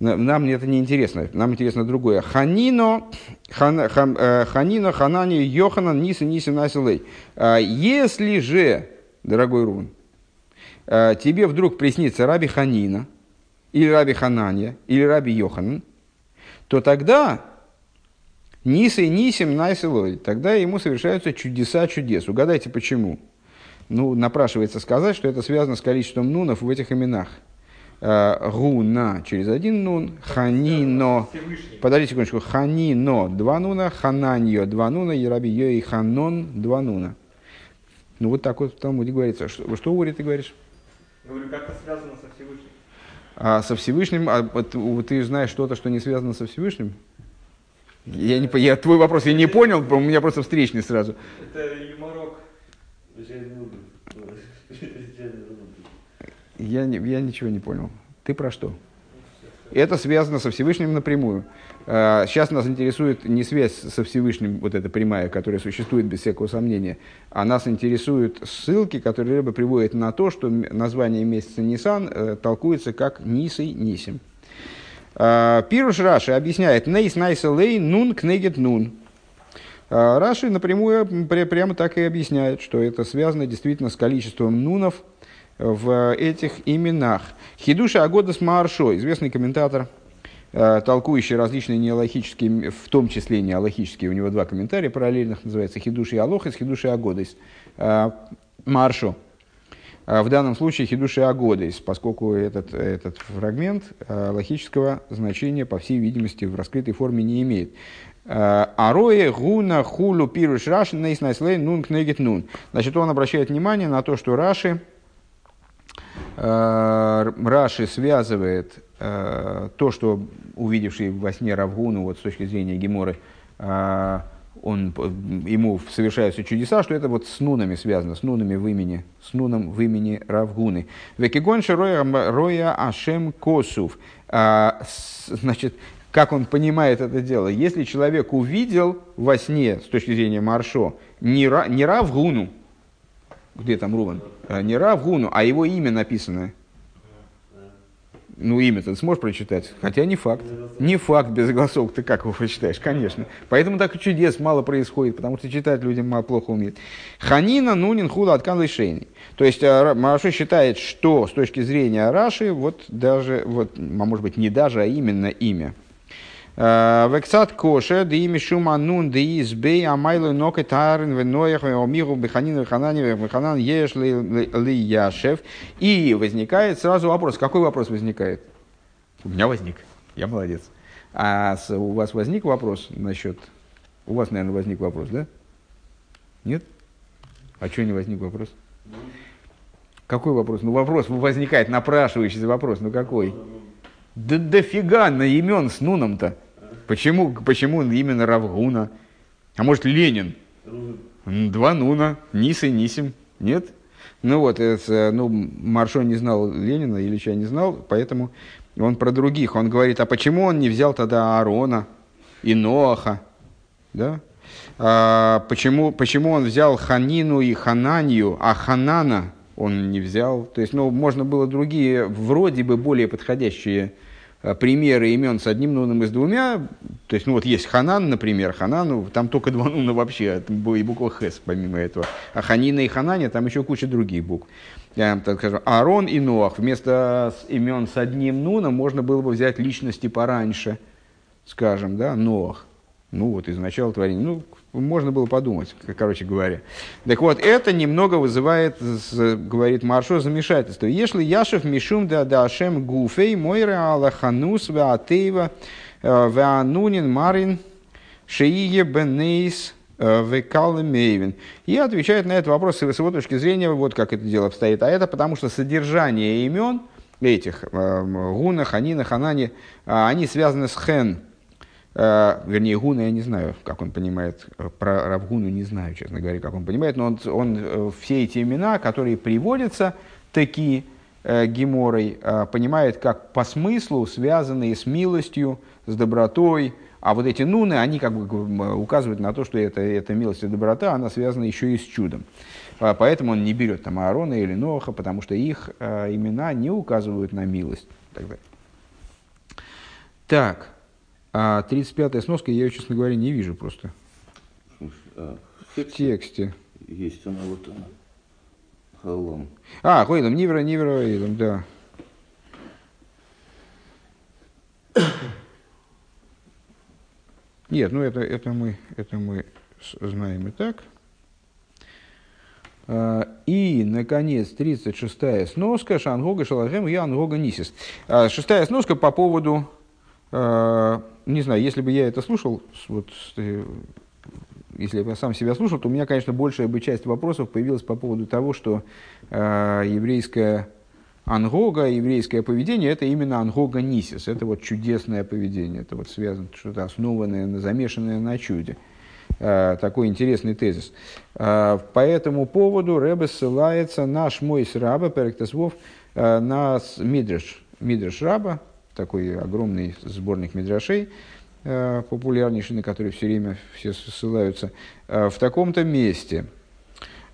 Нам это не интересно, нам интересно другое. Ханино, хан, хан, э, ханино, ханани, йоханан, ниса, ниса, насилей. А если же, дорогой Рун, э, тебе вдруг приснится Раби Ханина, или Раби Хананья, или Раби Йоханан, то тогда Ниса и Нисим Найсилой, тогда ему совершаются чудеса чудес. Угадайте почему. Ну, напрашивается сказать, что это связано с количеством нунов в этих именах. Э, гуна через один нун, ханино, подождите секундочку, ханино два нуна, хананьо два нуна, ерабио и ханон два нуна. Ну вот так вот в Талмуде говорится. Что, что Ури ты говоришь? Говорю, как это связано со Всевышним? А со Всевышним, а, ты знаешь что-то, что не связано со Всевышним? Я, не, я твой вопрос я не понял, у меня просто встречный сразу. Это юморок. <laughs> Я, я ничего не понял. Ты про что? Это связано со Всевышним напрямую. А, сейчас нас интересует не связь со Всевышним, вот эта прямая, которая существует без всякого сомнения, а нас интересуют ссылки, которые Рыба приводит на то, что название месяца Нисан э, толкуется как Нисой Нисим. А, Пируш Раши объясняет «Нейс найселей нун кнегет нун». А, Раши напрямую прямо так и объясняет, что это связано действительно с количеством нунов в этих именах. Хидуша Агодас Маршо, известный комментатор, а, толкующий различные неалогические, в том числе неалогические, у него два комментария параллельных, называется Хидуши Алохис, Хидуши Агодас. Маршо. А в данном случае хидуши агодис, поскольку этот, этот фрагмент логического значения, по всей видимости, в раскрытой форме не имеет. А, Ароэ гуна хулу пируш раши нейс найслей нун кнегет нун. Значит, он обращает внимание на то, что Раши, Раши связывает то, что увидевший во сне Равгуну, вот с точки зрения Геморы, он, ему совершаются чудеса, что это вот с нунами связано, с нунами в имени, с нуном в имени Равгуны. Векигонша роя, ашем косув. Значит, как он понимает это дело? Если человек увидел во сне, с точки зрения Маршо, не, не Равгуну, где там Руван, а, не Равгуну, а его имя написанное, ну, имя ты сможешь прочитать? Хотя не факт. Не факт без голосов. Ты как его прочитаешь? Конечно. Поэтому так чудес мало происходит, потому что читать людям мало плохо умеют. Ханина нунин хула от шейни. То есть э, Мараши считает, что с точки зрения Раши, вот даже, вот, а может быть, не даже, а именно имя. Вексат коше, да ими шума нун, да избей, а майлы ноке тарен, веноях, омиру, беханин, веханане, веханан, еш ли яшев. И возникает сразу вопрос. Какой вопрос возникает? У меня возник. Я молодец. А у вас возник вопрос насчет... У вас, наверное, возник вопрос, да? Нет? А что не возник вопрос? Какой вопрос? Ну, вопрос возникает, напрашивающийся вопрос. Ну, какой? Да дофига на имен с нуном-то. Почему, почему именно Равгуна? А может Ленин? Два Нуна, Нис и Нисим. Нет? Ну вот, это, ну, Маршо не знал Ленина, Ильича не знал, поэтому он про других. Он говорит, а почему он не взял тогда Аарона и Ноаха? Да? А, почему, почему он взял Ханину и Хананию, а Ханана он не взял? То есть, ну, можно было другие, вроде бы более подходящие примеры имен с одним нуном и с двумя, то есть, ну вот есть Ханан, например, Ханану, там только два нуна вообще, и буква Хес помимо этого. А Ханина и Хананя, там еще куча других букв. Я, так скажу, Аарон и Ноах, вместо имен с одним нуном можно было бы взять личности пораньше, скажем, да, Ноах. Ну вот, из начала творения. Ну, можно было подумать, короче говоря. Так вот, это немного вызывает, говорит Маршо, замешательство. Если Яшев Мишум да Дашем Гуфей Мойра Аллаханус Ваатеева э, Ваанунин Марин Шиие Бенейс э, Векалы Мейвин. И отвечает на этот вопрос с его точки зрения, вот как это дело обстоит. А это потому, что содержание имен этих, э, Гуна, Ханина, Ханани, они связаны с Хен, вернее, Гуна я не знаю, как он понимает, э, про Равгуну не знаю, честно говоря, как он понимает, но он, он э, все эти имена, которые приводятся такие э, Геморой, э, понимает как по смыслу связанные с милостью, с добротой, а вот эти нуны, они как бы указывают на то, что это, эта милость и доброта, она связана еще и с чудом. Поэтому он не берет там Аарона или Ноха, потому что их э, имена не указывают на милость. Так далее. Так, а 35-я сноска я ее, честно говоря, не вижу просто А, в тексте. Есть она вот она. Халом. А, Хойлом, Нивера, Нивера, Эйлом, да. <coughs> Нет, ну это, это, мы, это мы знаем и так. А, И, наконец, 36-я сноска Шангога Шалахем и Ангога Нисис. А, Шестая сноска по поводу, не знаю, если бы я это слушал, вот, э, если бы я сам себя слушал, то у меня, конечно, большая бы часть вопросов появилась по поводу того, что э, еврейская ангога, еврейское поведение – это именно ангога нисис, это вот чудесное поведение, это вот связано, что-то основанное, на, замешанное на чуде. Э, такой интересный тезис. Э, по этому поводу Рэбе ссылается на Шмойс Раба, Перектесвов, э, на Мидреш, Мидреш Раба, такой огромный сборник мидрашей, э, популярнейший, на который все время все ссылаются, э, в таком-то месте.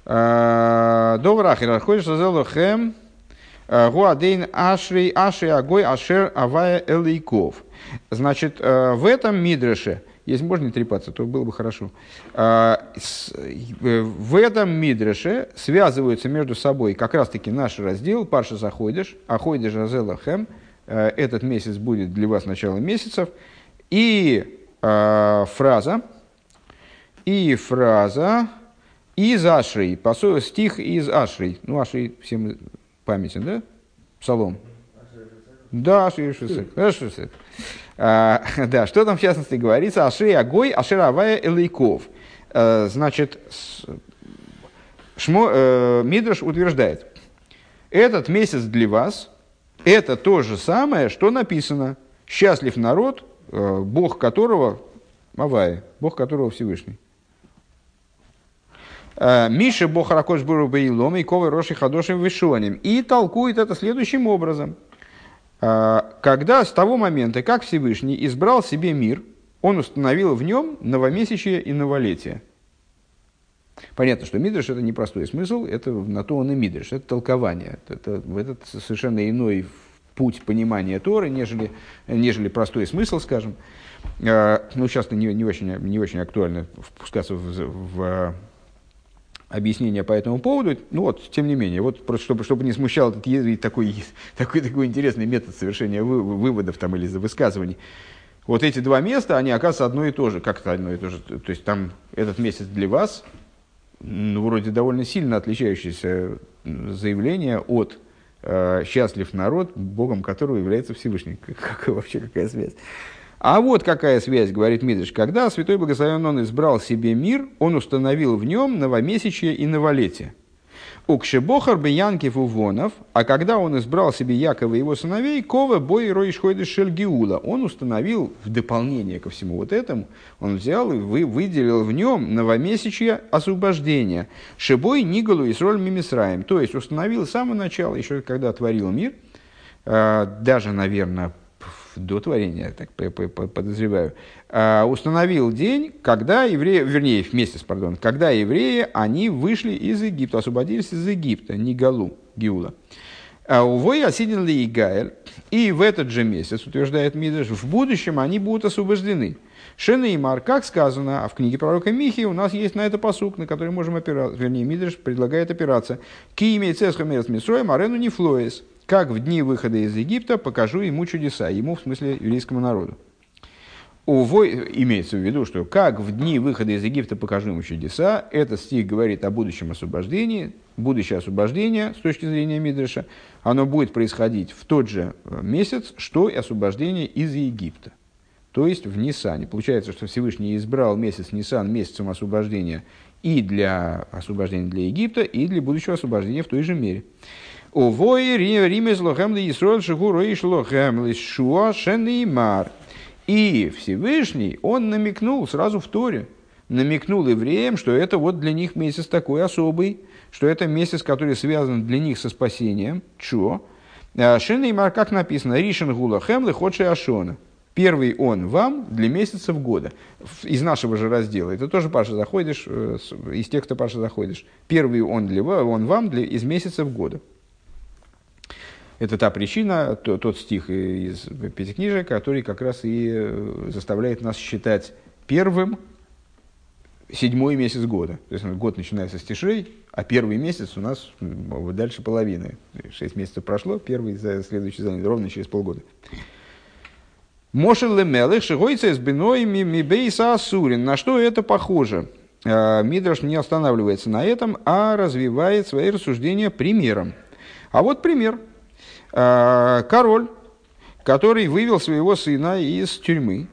Э, арходишь хэм, э, гуадейн ашри, ашри агой ашер авая элейков. Значит, в этом мидреше, если можно не трепаться, то было бы хорошо. В этом мидреше связываются между собой как раз-таки наш раздел Парша Заходишь, Аходиш Азела Хэм. Э, Этот месяц будет для вас началом месяцев. И э, фраза, и фраза из Ашрей, посо- стих из Ашрей. Ну, Ашрей всем памятен, да? Псалом. Да. Да, Шусек. А, <laughs> Да, что там в частности говорится? Ашрей Агой, Ашер Авая Элейков. Э, Значит, Шмо, э, Мидраш утверждает, этот месяц для вас, это то же самое, что написано. Счастлив народ, э, Бог которого, Авая, Бог которого Всевышний. Э, Миша Бохаракош Буру Бейлом и Ковы Роши Хадошим Вишоним. И толкует это следующим образом. Э, Когда с того момента, как Всевышний избрал себе мир, он установил в нем новомесячие и новолетие. Понятно, что Мидриш это непростой смысл, это на то он и Мидриш, это толкование. Это, это совершенно иной путь понимания Торы, нежели, нежели простой смысл, скажем. Э, Ну, сейчас не, не, очень, не очень актуально впускаться в, в объяснение по этому поводу. Ну вот, тем не менее, вот просто чтобы, чтобы не смущал этот такой, <laughs> такой, такой интересный метод совершения вы- выводов там, или высказываний. Вот эти два места, они оказываются одно и то же, как-то одно и то же. То есть там этот месяц для вас, ну, вроде довольно сильно отличающееся заявление от э, «счастлив народ, богом которого является Всевышний». <laughs> Как, вообще какая связь? А вот какая связь, говорит Мидриш. Когда Святой Благословен Он избрал себе мир, Он установил в нем новомесячие и новолетие. Укшебохар бы Янкив Увонов, а когда он избрал себе Якова и его сыновей, Кова Бой Ройшхойды Шельгиула, он установил в дополнение ко всему вот этому, он взял и вы, выделил в нем новомесячье освобождения. Шебой Нигалу и Сроль Мимисраем, то есть установил с самого начала, еще когда творил мир, э, даже, наверное, до творения, так подозреваю, а, установил день, когда евреи, вернее, месяц, пардон, когда евреи, они вышли из Египта, освободились из Египта, не Галу, Гиула. А Увой осиден ли Игаэль, и в этот же месяц, утверждает Мидраш, в будущем они будут освобождены. Шена и Мар, как сказано, а в книге пророка Михи у нас есть на это посук, на который можем опираться, вернее, Мидраш предлагает опираться. Ки имеет цесхамерс мисроем, арену не флоес. Как в дни выхода из Египта покажу ему чудеса, ему в смысле еврейскому народу. Увой, имеется в виду, что как в дни выхода из Египта покажу ему чудеса, этот стих говорит о будущем освобождении, будущее освобождение с точки зрения Мидраша, оно будет происходить в тот же э, месяц, что и освобождение из Египта. То есть в Нисане. Получается, что Всевышний избрал месяц Нисан месяцем освобождения и для освобождения для Египта, и для будущего освобождения в той же мере. Увой римес лохем ли Исроэль шигуру иш лохем ли шуа шенеймар. И Всевышний, он намекнул сразу в Торе, намекнул евреям, что это вот для них месяц такой особый, что это месяц, который связан для них со спасением. Чо? Шенеймар, как написано, Ришен гула хем ходши ашона. Первый он вам для месяцев года. Из нашего же раздела. Это тоже Паша заходишь, э, из текста Паша заходишь. Первый он для он вам для, из месяцев года. Это та причина, то- тот стих из Пятикнижия, который как раз и э, заставляет нас считать первым седьмой месяц года. То есть ну, год начинается с тишей, а первый месяц у нас дальше половины. Шесть месяцев прошло, первый за следующий занят ровно через полгода. Мошел лемелых шигойца из биной мибейса асурин. На что это похоже? Э, Мидраш не останавливается на этом, а развивает свои рассуждения примером. А вот пример. Э, Король, который вывел своего сына из тюрьмы.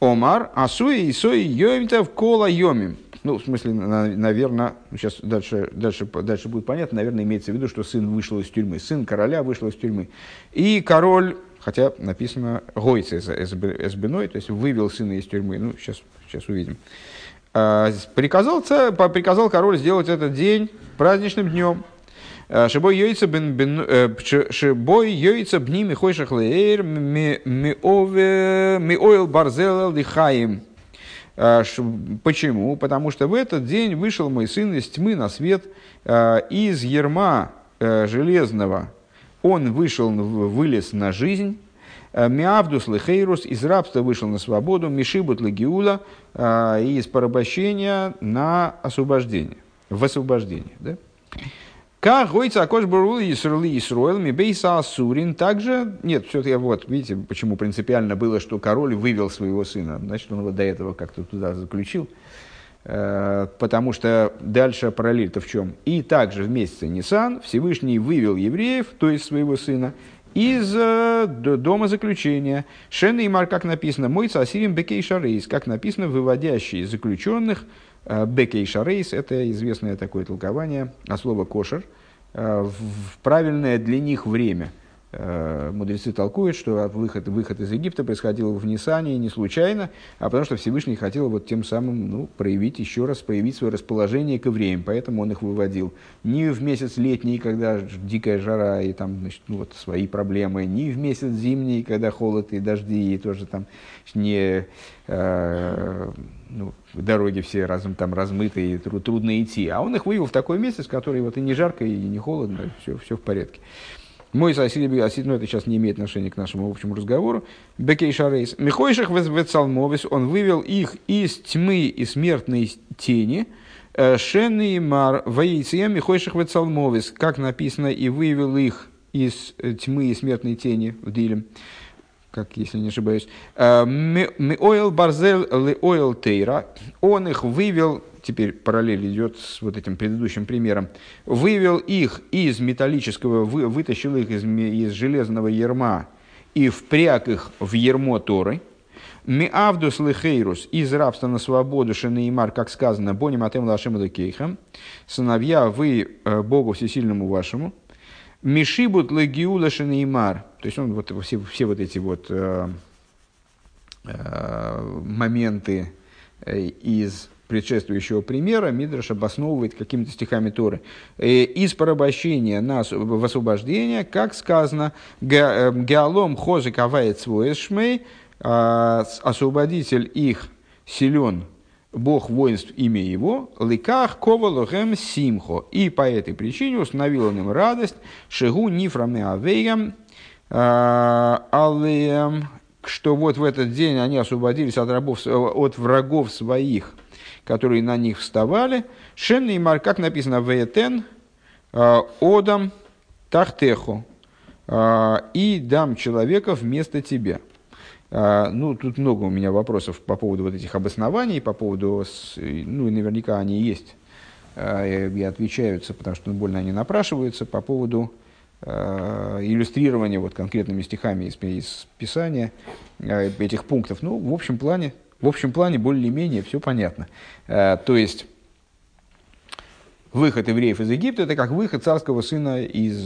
Омар, асуи и сои йомитов кола йомим. Ну, в смысле, наверное, сейчас дальше, дальше, дальше будет понятно, наверное, имеется в виду, что сын вышел из тюрьмы. Сын короля вышел из тюрьмы. И король, хотя написано гойца эсбиной, то есть вывел сына из тюрьмы. Ну, сейчас, сейчас увидим. А, Приказал, приказал король сделать этот день праздничным днем. А, Шибой йойца бен э, шибой йойца бни ове ми ойл барзел лихаим. Ш- Почему? Потому что в этот день вышел мой сын из тьмы на свет, из ерма э, железного. Он вышел, вылез на жизнь. Э, Миавдус лехейрус из рабства вышел на свободу, Мишибут легиула э, из порабощения на освобождение, в освобождение. Да? Как гойца акош барул Исрули Исруэл мибейса асурин. Также, нет, все-таки вот, видите, почему принципиально было, что король вывел своего сына. Значит, он его до этого как-то туда заключил. Э, Потому что дальше параллель-то в чем? И также в месяце Нисан Всевышний вывел евреев, то есть своего сына, из э, дома заключения. Шен и Мар, как написано, мой цасирим бекей шарейс, как написано, выводящий заключенных бекей шарейс, это известное такое толкование от слова кошер, э, в правильное для них время. Э, Мудрецы толкуют, что выход, выход из Египта происходил в Нисане не случайно, а потому что Всевышний хотел вот тем самым ну, проявить еще раз, проявить свое расположение к евреям, поэтому он их выводил. Не в месяц летний, когда дикая жара и там значит, ну, вот, свои проблемы, не в месяц зимний, когда холод и дожди, и тоже там не э, ну, дороги все разом там размытые, тру- трудно идти. А он их вывел в такой месяц, который вот и не жарко, и не холодно, все, все в порядке. Мой сосед, но это сейчас не имеет отношения к нашему общему разговору. Бекей Шарейс. Михойших Вецалмовис, он вывел их из тьмы и смертной тени. Э, Шенный мар воейция Михойших Вецалмовис, как написано, и вывел их из э, тьмы и смертной тени в Дилем как если не ошибаюсь, Э, Миойл Барзел Ойл Тейра, он их вывел, теперь параллель идет с вот этим предыдущим примером, вывел их из металлического, вы- вытащил их из, из железного ерма и впряг их в ермо Торы, Миавдус лехейрус из рабства на свободу Шенеймар, как сказано, Боним Атем Лашем Лекейхам, сыновья вы э, Богу Всесильному вашему, Мишибут легиула шенеймар. То есть он вот все, все вот эти вот э, э, моменты э, из предшествующего примера Мидраш обосновывает какими-то стихами Торы. Э, Из порабощения на в освобождение, как сказано, «Га- э, Геолом хозик авает свой шмей, а, освободитель их силен, Бог воинств имя его, ликах ковалохем симхо. И по этой причине установил он им радость, шигу нифраме авеям, алеям, что вот в этот день они освободились от, рабов, от врагов своих, которые на них вставали. Шенный мар, как написано, веетен, одам тахтеху, а, и дам человека вместо тебя. А, Ну, тут много у меня вопросов по поводу вот этих обоснований, по поводу, ну, и наверняка они есть, а, и отвечаются, потому что ну, больно они напрашиваются по поводу а, иллюстрирования вот конкретными стихами из, из Писания этих пунктов. Ну, в общем плане, в общем плане более-менее все понятно. То есть, выход евреев из Египта – это как выход царского сына из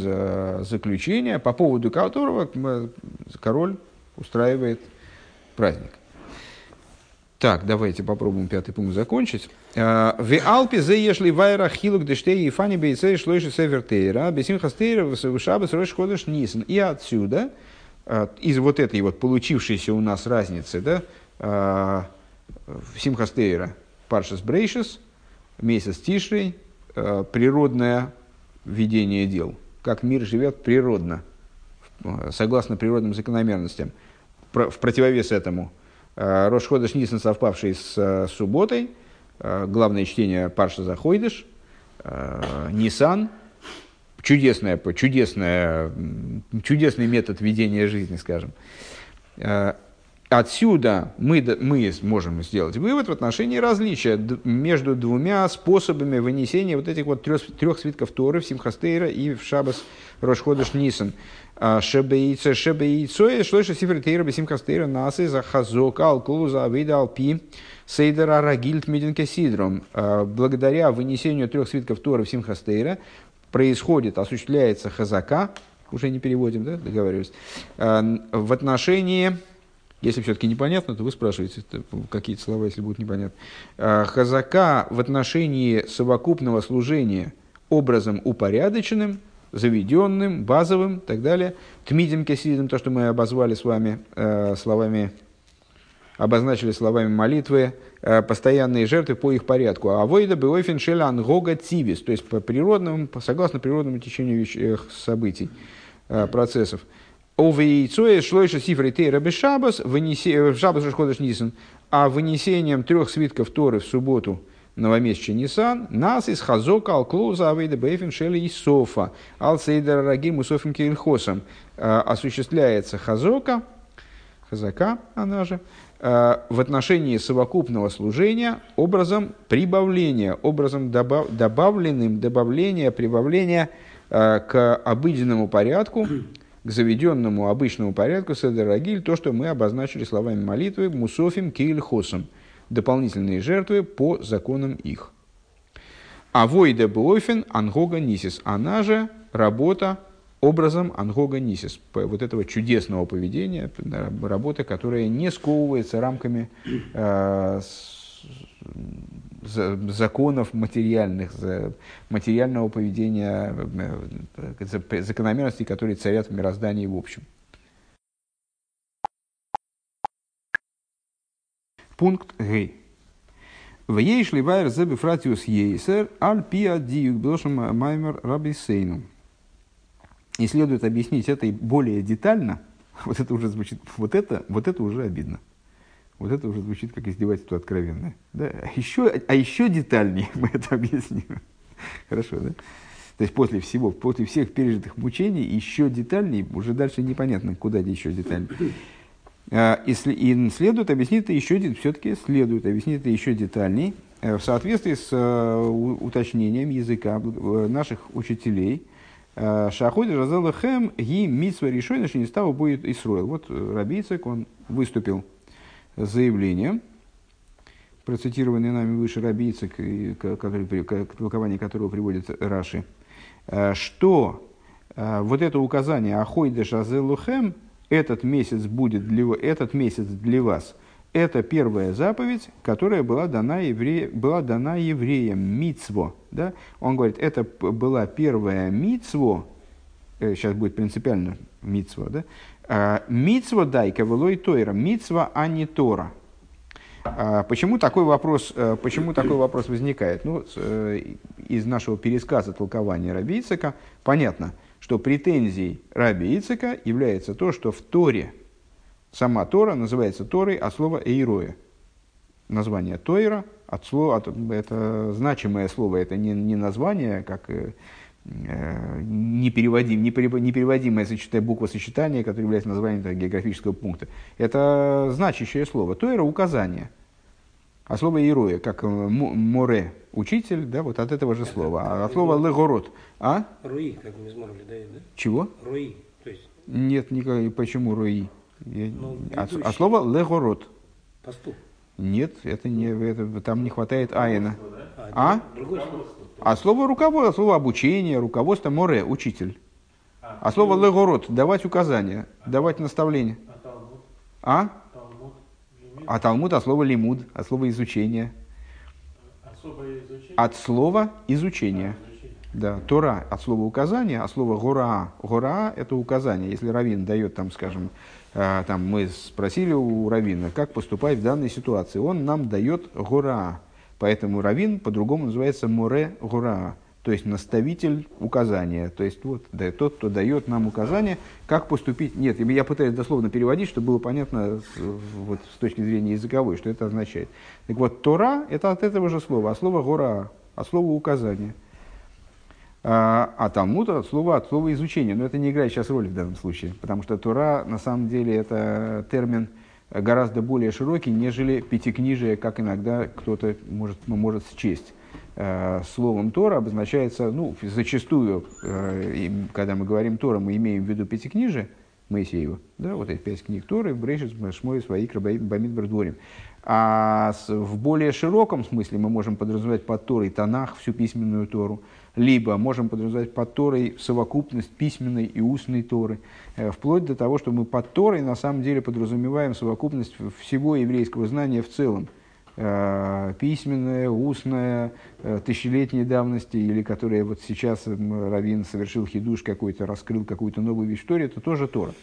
заключения, по поводу которого король устраивает праздник. Так, давайте попробуем пятый пункт закончить. Э, В Алпе зе ешли вайра хилук дештей и фани бейцей шлойши севертейра, бесимха стейра вышабас рош ходыш нисен. И отсюда, э, из вот этой вот получившейся у нас разницы, да, э, Симхастейра Паршас Брейшис, месяц Тишей, природное ведение дел. Как мир живет природно. согласно природным закономерностям. В противовес этому. Э, Рош Ходыш Нисан, совпавший с э, субботой, э, главное чтение Парша Захойдыш, э, Нисан, чудесное, м, чудесный метод ведения жизни, скажем. Отсюда мы, мы можем сделать вывод в отношении различия между двумя способами вынесения вот этих вот трех, трех свитков Торы в Симхастейра и в Шабас Рошходыш Нисан. А, Шебеице, шебеицое, шлойша сифр тейра бесимхастейра насы за хазок алклу за авида алпи сейдера рагильт мидинке сидром. А, Благодаря вынесению трех свитков Торы в Симхастейра происходит, осуществляется хазака, уже не переводим, да, договариваюсь, а, в отношении если все-таки непонятно, то вы спрашиваете какие-то слова, если будут непонятны. А, Хазака в отношении совокупного служения образом упорядоченным, заведенным, базовым и так далее. Тмидим кесидим, то, что мы обозвали с вами э, словами, обозначили словами молитвы, э, постоянные жертвы по их порядку. А войда беойфен шелан гога цивис, то есть по природному, согласно природному течению э, событий, э, Овейцое шлойша сифры тейра бешабас, в шабас шходыш нисан, а вынесением трех свитков Торы в субботу новомесяча Нисан, нас из Хазока, Алклуза, Авейда Бейфин, Шели и Софа, Алсейдер Рагим, Усофим Кирильхосом, осуществляется Хазока, Хазака, она же, э, в отношении совокупного служения образом прибавления, образом добав, добавленным, добавления, прибавления э, к обыденному порядку, к заведенному обычному порядку Седерагиль, то, что мы обозначили словами молитвы Мусофим Киильхосом, дополнительные жертвы по законам их. А войда Буофин Ангога Нисис, она же работа образом Ангога Нисис, вот этого чудесного поведения, работа, которая не сковывается рамками э, законов материальных, материального поведения, э, за- закономерностей, которые царят в мироздании в общем. Пункт Г. В ей шливайр за бифратиус ейсер аль пиа диюк блошем маймер рабисейну. И следует объяснить это и более детально. <laughs> Вот это уже звучит, вот это, вот это уже обидно. Вот это уже звучит как издевательство откровенное. Да? А, еще, а еще детальнее <laughs> мы это объясним. Хорошо, да? То есть после всего, после всех пережитых мучений, еще детальнее, уже дальше непонятно, куда еще детальнее. А, И, и следует объяснить это еще, все-таки следует объяснить это еще детальней, э, в соответствии с э, уточнением языка э, наших учителей. Шаходи Жазела Хэм ги митсва не става будет Исроил. Вот Рабийцек, он выступил с заявлением, процитированный нами выше Рабийцек, и к- толкованию которого приводит Раши, э, что э, вот это указание Ахойде Шазелухем, этот месяц будет для, этот месяц для вас, это первая заповедь, которая была дана, евре, была дана евреям, мицво. Да? Он говорит, это была первая мицво, э, сейчас будет принципиально мицво, да? А, Мицво дайка велой тойра, мицва, а не тора. А, Почему такой вопрос, э, почему такой вопрос возникает? Ну, э, из нашего пересказа толкования Раби Ицека понятно, что претензией Раби Ицека является то, что в Торе, сама Тора называется Торой от слова «эйроя». Название Тойра, от слова, это значимое слово, это не, не название, как э, э, непереводим, неперев- непереводимое сочетание, буква сочетания, которое является названием географического пункта. Это значащее слово. Тойра – указание. А слово «иероя», как э, мо- «море» – учитель, да, вот от этого же слова. А от слова «легород» – а? Руи, как Мизмор дает, да? Чего? Руи, то есть Нет, никак, почему «руи»? Я- Ну, ведущий. от слова «легород». пастух. Нет, это не, это, там не хватает айна. А? А? Другой слово. А слово руководство, слово обучение, руководство море, учитель. А слово легород, давать указания, давать наставления. А? А? Талмуд? А от слова лимуд, от слова изучение. От слова. А, изучение. Да, Тора от слова указания, а слово гора. Гора – это указание. Если раввин дает, там, скажем, э, там, мы спросили у раввина, как поступать в данной ситуации, он нам дает гора. Поэтому раввин по-другому называется море гора. то есть наставитель указания, то есть вот да, тот, кто дает нам указания, как поступить. Нет, я пытаюсь дословно переводить, чтобы было понятно вот, с точки зрения языковой, что это означает. Так вот, Тора – это от этого же слова, а слово гора, а слово указание. А, а Талмуд от слова, от слова изучения. Но это не играет сейчас роли в данном случае, потому что Тора на самом деле это термин гораздо более широкий, нежели пятикнижие, как иногда кто-то может, может счесть. Э, словом Тора обозначается, ну, зачастую, э, когда мы говорим Тора, мы имеем в виду пятикнижие Моисеева, да, вот эти пять книг Торы, Брешит, Шмой, Свои, Бамид, Бардворим. А в более широком смысле мы можем подразумевать под Торой Танах, всю письменную Тору, либо можем подразумевать под Торой совокупность письменной и устной Торы, э, вплоть до того, что мы под Торой на самом деле подразумеваем совокупность всего еврейского знания в целом – Э, письменная, устная, э, тысячелетней давности, или которая вот сейчас Равин совершил хидуш какой-то, раскрыл какую-то новую вещь в Торе, это тоже Тора.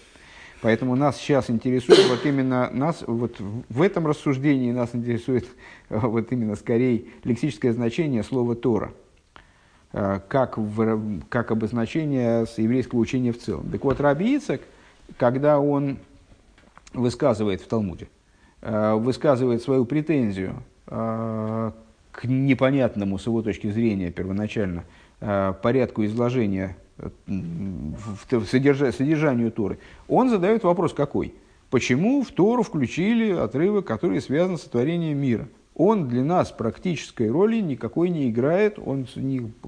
Поэтому нас сейчас интересует вот именно нас, вот в этом рассуждении нас интересует вот именно скорее лексическое значение слова Тора, как, в, как обозначение с еврейского учения в целом. Так вот, Раби Ицек, когда он высказывает в Талмуде, Э, высказывает свою претензию э, к непонятному с его точки зрения первоначально э, порядку изложения содержанию Торы, он задает вопрос какой? Почему в Тору включили отрывок, который связан с творением мира? Он для нас практической роли никакой не играет, он,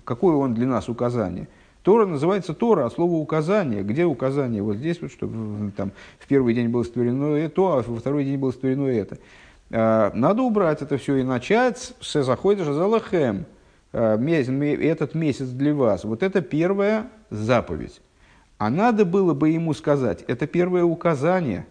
какое он для нас указание – Тора называется Тора, а слово указание. Где указание? Вот здесь вот, чтобы там, в первый день было створено это, а во второй день было створено это. А, надо убрать это все и начать с заходишь за лахем. А, этот месяц для вас. Вот это первая заповедь. А надо было бы ему сказать, это первое указание,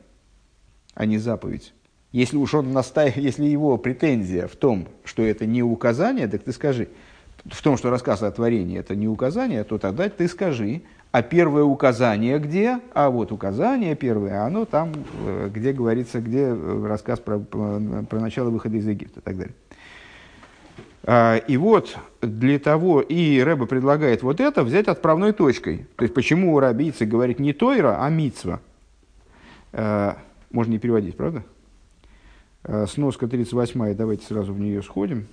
а не заповедь. Если уж он настаивает, если его претензия в том, что это не указание, так ты скажи – в том, что рассказ о творении это не указание, то тогда ты скажи, а первое указание где? А вот указание первое, оно там, э, где говорится, где э, рассказ про, про начало выхода из Египта и так далее. А, и вот для того, и Рэба предлагает вот это взять отправной точкой. То есть, почему у рабийцы говорит не Тойра, а Мицва. А, можно не переводить, правда? А, сноска 38, давайте сразу в нее сходим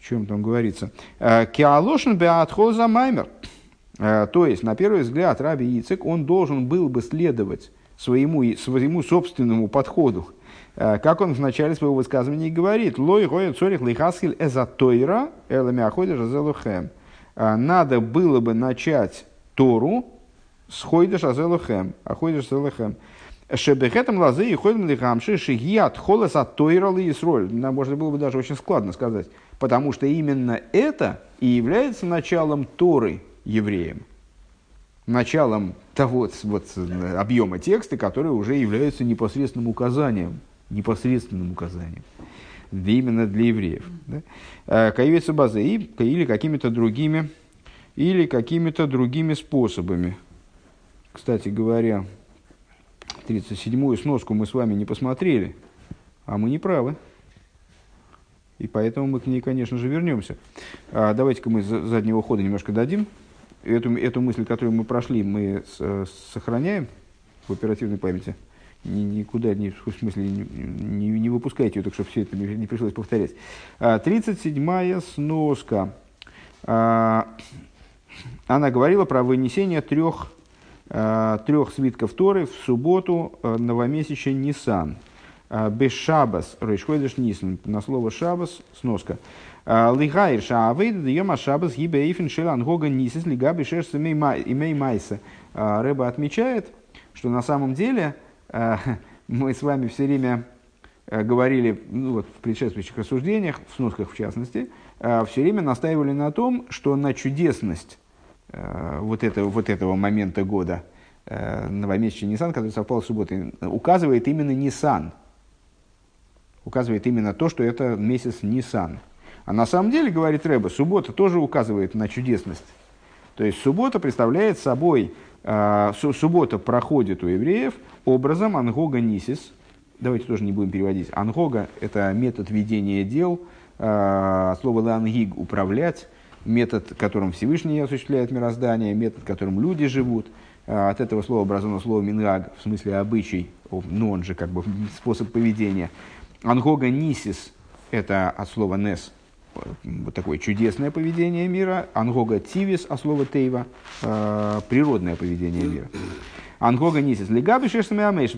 в чем там говорится. «Э, Киалошин беатхол за маймер. Э, то есть, на первый взгляд, Раби Ицек, он должен был бы следовать своему, своему собственному подходу. Э, как он в начале своего высказывания говорит, «Лой роя цорих лихаскель эзатойра элами аходиш азелухем». Надо было бы начать Тору с хойдеш азелухем, аходиш азелухем. Шебехетам лазы и ходим лихамши шигиат холес от тойра Исроль. Нам можно было бы даже очень складно сказать. Потому что именно это и является началом Торы евреям. Началом того вот, объема текста, который уже является непосредственным указанием. Непосредственным указанием. Именно для евреев. Да? Каевица базы или какими-то другими или какими-то другими способами. Кстати говоря, 37-ю сноску мы с вами не посмотрели, а мы не правы. И поэтому мы к ней, конечно же, вернемся. А давайте-ка мы заднего хода немножко дадим. Эту, эту мысль, которую мы прошли, мы с, сохраняем в оперативной памяти. Ни, никуда, ни, в смысле, не, не, не выпускайте ее, так чтобы все это не, пришлось повторять. 37-я а, сноска. А, она говорила про вынесение трех Э, трех свитков Торы в субботу э, новомесяча Нисан. Э, без шабас, рейшходиш нисан, на слово шабас, сноска. Лигайр шаавейд даема шабас гибейфин шелан гога нисис лигаби шерс имей майса. Рэба отмечает, что на самом деле <laughs> мы с вами все время говорили ну, вот, в предшествующих рассуждениях, в сносках в частности, все время настаивали на том, что на чудесность Э, вот этого, вот этого момента года, э, новомесячный Нисан, который совпал с субботой, указывает именно Нисан. Указывает именно то, что это месяц Нисан. А на самом деле, говорит Рэба, суббота тоже указывает на чудесность. То есть суббота представляет собой, э, суббота проходит у евреев образом ангога нисис. Давайте тоже не будем переводить. Ангога – это метод ведения дел, слово лангиг – управлять, метод, которым Всевышний осуществляет мироздание, метод, которым люди живут. А, От этого слова образовано слово мингаг, в смысле обычай, ну он же как бы способ поведения. Ангога нисис – это от слова нес, вот такое чудесное поведение мира. Ангога тивис, от слова тейва, э, природное поведение мира. Ангога нисис легабы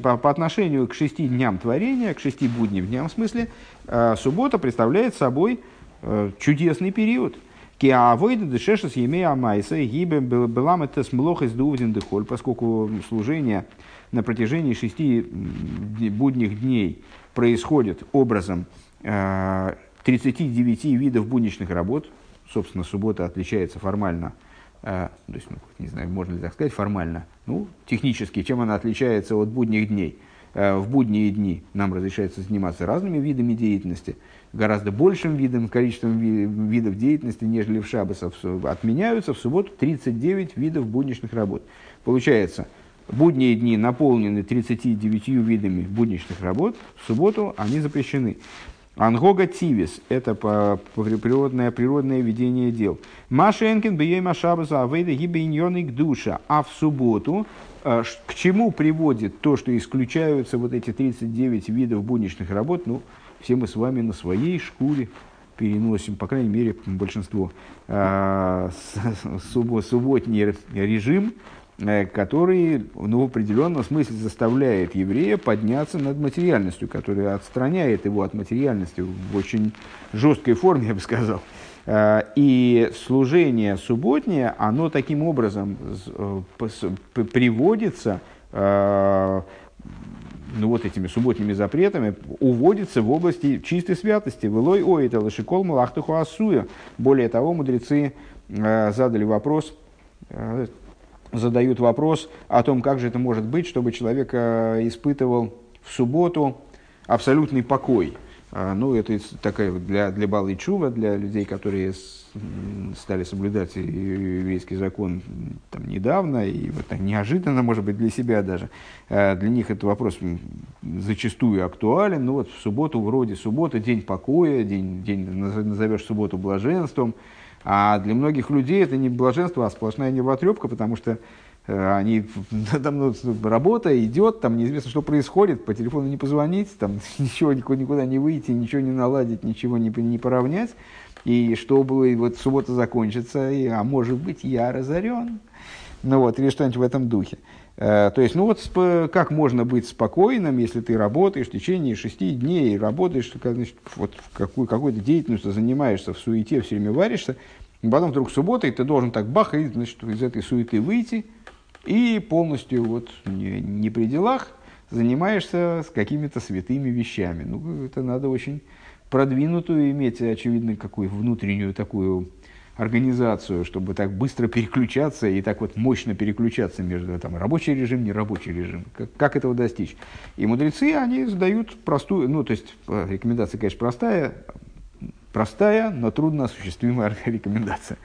по, по отношению к шести дням творения, к шести будним дням в смысле, э, суббота представляет собой э, чудесный период. Киавойда дешешес емея амайса гибе белам это смлох из духоль, поскольку служение на протяжении шести будних дней происходит образом э, 39 видов будничных работ. Собственно, суббота отличается формально, э, то есть, ну, не знаю, можно ли так сказать, формально, ну, технически, чем она отличается от будних дней. Э, в будние дни нам разрешается заниматься разными видами деятельности, гораздо большим видом, количеством ви- видов деятельности, нежели в шабасов. Отменяются в субботу 39 видов будничных работ. Получается, будние дни наполнены 39 видами будничных работ, в субботу они запрещены. Ангога тивис – это природное, природное ведение дел. Машенкин бьей машабаса авейда гибейньоник душа. А в субботу э, к чему приводит то, что исключаются вот эти 39 видов будничных работ? Ну, все мы с вами на своей шкуре переносим, по крайней мере, большинство, э, с- суббо- субботний режим, э, который ну, в определенном смысле заставляет еврея подняться над материальностью, которая отстраняет его от материальности в очень жесткой форме, я бы сказал. Э, И служение субботнее, оно таким образом э, приводится, э, ну вот этими субботними запретами, уводится в области чистой святости. Велой ой, это лошикол малахтуху асуя. Более того, мудрецы э, задали вопрос, э, задают вопрос о том, как же это может быть, чтобы человек э, испытывал в субботу абсолютный покой. А, Ну, это такая для, для Балы Чува, для людей, которые с- стали соблюдать еврейский закон там, недавно, и вот так неожиданно, может быть, для себя даже. А, Для них этот вопрос зачастую актуален. Ну, вот в субботу, вроде суббота, день покоя, день, день наз- назовешь субботу блаженством. А для многих людей это не блаженство, а сплошная нервотрепка, потому что они, там <laughs> ну, работа идет, там неизвестно, что происходит, по телефону не позвонить, там <laughs> ничего никуда, никуда не выйти, ничего не наладить, ничего не, не поравнять. И чтобы вот суббота закончится, и, а может быть я разорен. Ну вот, или что-нибудь в этом духе. Э, То есть, ну вот как можно быть спокойным, если ты работаешь в течение шести дней, работаешь, значит, вот в какую, какой-то деятельностью занимаешься, в суете все время варишься, и потом вдруг суббота, и ты должен так бах, и, значит, из этой суеты выйти, и полностью вот не, не при делах занимаешься с какими-то святыми вещами. Ну, это надо очень продвинутую иметь, очевидно, какую внутреннюю такую организацию, чтобы так быстро переключаться и так вот мощно переключаться между там, рабочий режим, нерабочий режим. Как, как этого достичь? И мудрецы, они задают простую, ну, то есть, э, рекомендация, конечно, простая, простая, но трудно осуществимая <laughs> рекомендация.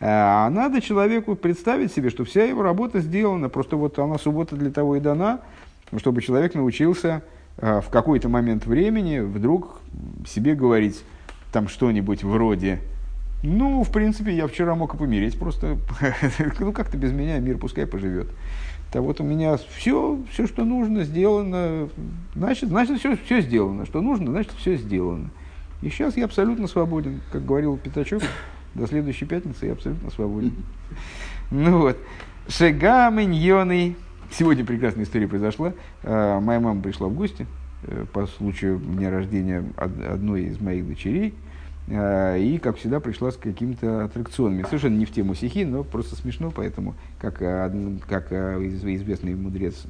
А надо человеку представить себе, что вся его работа сделана, просто вот она суббота для того и дана, чтобы человек научился э, в какой-то момент времени вдруг себе говорить там что-нибудь вроде ну, в принципе, я вчера мог и помереть просто. <laughs> ну, как-то без меня мир пускай поживет. Да вот у меня все, все, что нужно, сделано. Значит, значит все, все сделано. Что нужно, значит, все сделано. И сейчас я абсолютно свободен. Как говорил Пятачок, до следующей пятницы я абсолютно свободен. Ну вот. Шега миньоны. Сегодня прекрасная история произошла. А, Моя мама пришла в гости э, по случаю дня рождения од- одной из моих дочерей. А, И, как всегда, пришла с какими-то аттракционами. Совершенно не в тему стихи, но просто смешно, поэтому, как, а, как из- известный мудрец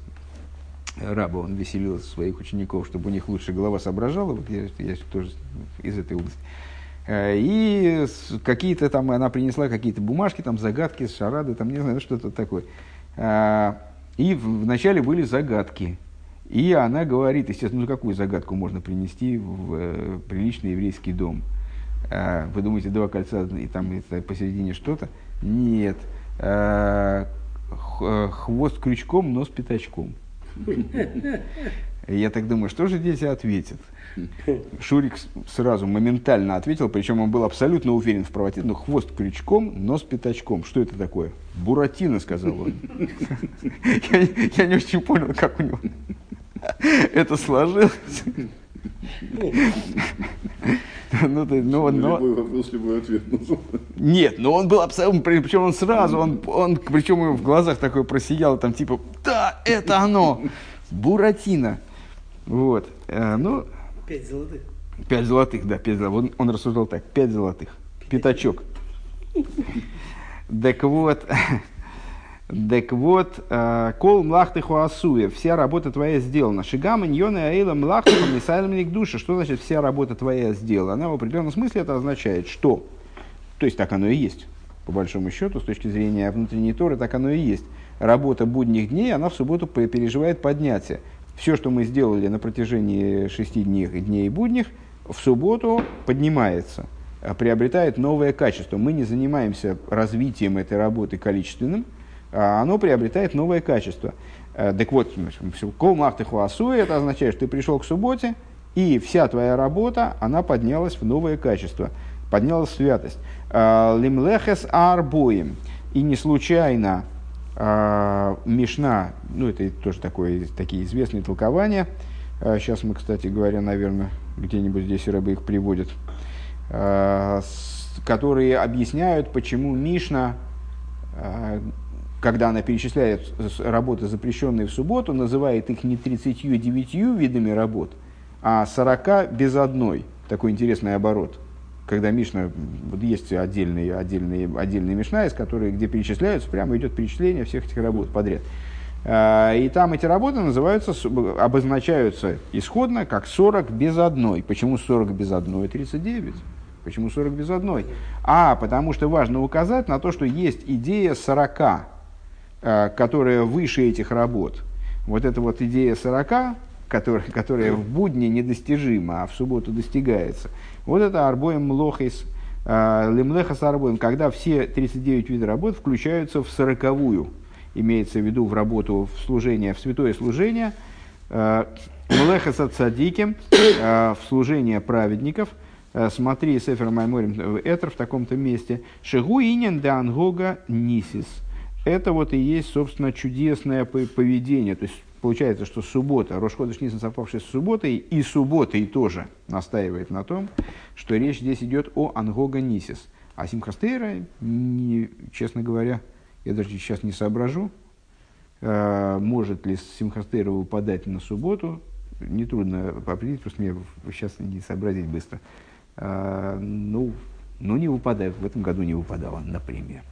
Раба, он веселил своих учеников, чтобы у них лучше голова соображала. Вот я, я тоже из этой области. Э, И какие-то там, она принесла какие-то бумажки, там загадки, шарады, там не знаю, что-то такое. А, И вначале были загадки. И она говорит, естественно, ну какую загадку можно принести в э, приличный еврейский дом? А, Вы думаете, два кольца и там посередине что-то? Нет. А, э, Хвост крючком, нос пятачком. Я так думаю, что же дети ответят? Шурик сразу моментально ответил, причем он был абсолютно уверен в правоте. Ну, хвост крючком, нос пятачком. Что это такое? Буратино, сказал он. <laughs> Я не очень понял, как у него <laughs> это сложилось. Ну, ты- ну, но- Любой вопрос, любой ответ. Ну, Нет, но он был абсолютно, причем он сразу, он, он причем в глазах такой просиял, там типа, да, это оно, Буратино. Вот, Э, ну, Пять золотых. пять золотых, да, пять золотых. Он, он рассуждал так, пять золотых, пятачок. Так вот, так вот, э, кол млахты хуасуя, вся работа твоя сделана. Шигам иньоны аэла млахты помисайлем к душе. Что значит вся работа твоя сделана? Она в определенном смысле это означает, что, то есть так оно и есть, по большому счету, с точки зрения внутренней торы, так оно и есть. Работа будних дней, она в субботу пе- переживает поднятие. Все, что мы сделали на протяжении шести дней, дней будних, в субботу поднимается, а, приобретает новое качество. Мы не занимаемся развитием этой работы количественным, оно приобретает новое качество. Э, Так вот, кол махты хуасуи, это означает, что ты пришел к субботе, и вся твоя работа, она поднялась в новое качество, поднялась в святость. Э, Лимлехес арбоем. И не случайно а, Мишна, ну это тоже такое, такие известные толкования. А, Сейчас мы, кстати говоря, наверное, где-нибудь здесь рыбы их приводят, а, которые объясняют, почему Мишна, а, когда она перечисляет работы, запрещенные в субботу, называет их не 39 видами работ, а 40 без одной. Такой интересный оборот. Когда Мишна, вот есть отдельные, отдельные, отдельные Мишна, из которой, где перечисляются, прямо идет перечисление всех этих работ подряд. А, И там эти работы называются, обозначаются исходно как 40 без одной. Почему 40 без одной? 39. Почему 40 без одной? А, потому что важно указать на то, что есть идея 40, э, которая выше этих работ. Вот эта вот идея 40, которая, которая в будни недостижима, а в субботу достигается. Вот это арбоем млохис, лимлеха с арбоем, когда все 39 видов работ включаются в сороковую, имеется в виду в работу в служение, в святое служение, млеха с цадиким, э, в служение праведников, Э, смотри Сефер Майморим Этер в таком-то месте, Шигу инин де ангога нисис. Это вот и есть, собственно, чудесное по- поведение. То есть получается, что суббота, Рошходыш Нисан, совпавший с субботой, и субботой тоже настаивает на том, что речь здесь идет о ангога нисис. А Симхастейра, не, честно говоря, я даже сейчас не соображу, э, может ли Симхастейра выпадать на субботу, нетрудно определить, просто мне сейчас не сообразить быстро. А, ну, ну, не выпадает. В этом году не выпадала, например.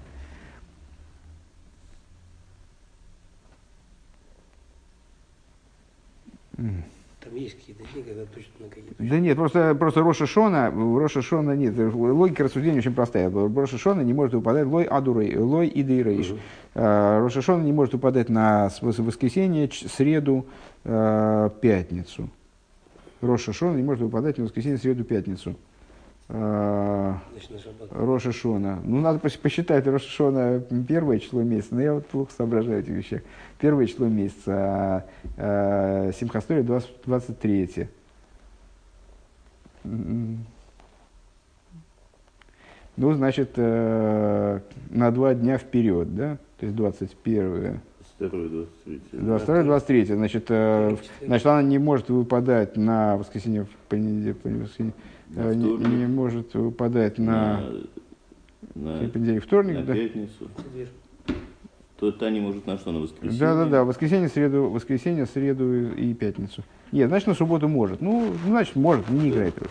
Там есть какие-то дни, когда точно на какие-то. Да нет, просто, просто Роша Шона, Роша Шона нет, логика рассуждения очень простая. Роша Шона не может выпадать лой адурей, лой идей рейш. А, Роша Шона не может выпадать на воскресенье, среду, э, пятницу. Роша Шона не может выпадать на воскресенье, среду, пятницу. А, Значит, на шаббат. Роша Шона. Ну, надо пос- посчитать Роша Шона первое число месяца, но я вот плохо соображаю эти вещи. Первое число месяца, а, а Симхастори 20, 23. М. Ну, значит, э, на два дня вперед, да? То есть 21 Второй, 23. 22 23 значит, э, значит, она не может выпадать на воскресенье, в понедельник, воскресенье, На э, не, вторник. не может выпадать на, на, понедельник, вторник, на да? пятницу. То та не может на что, на воскресенье? Да, да, да, воскресенье, среду, воскресенье, среду и пятницу. Нет, значит, на субботу может. Ну, значит, может, не играет роль.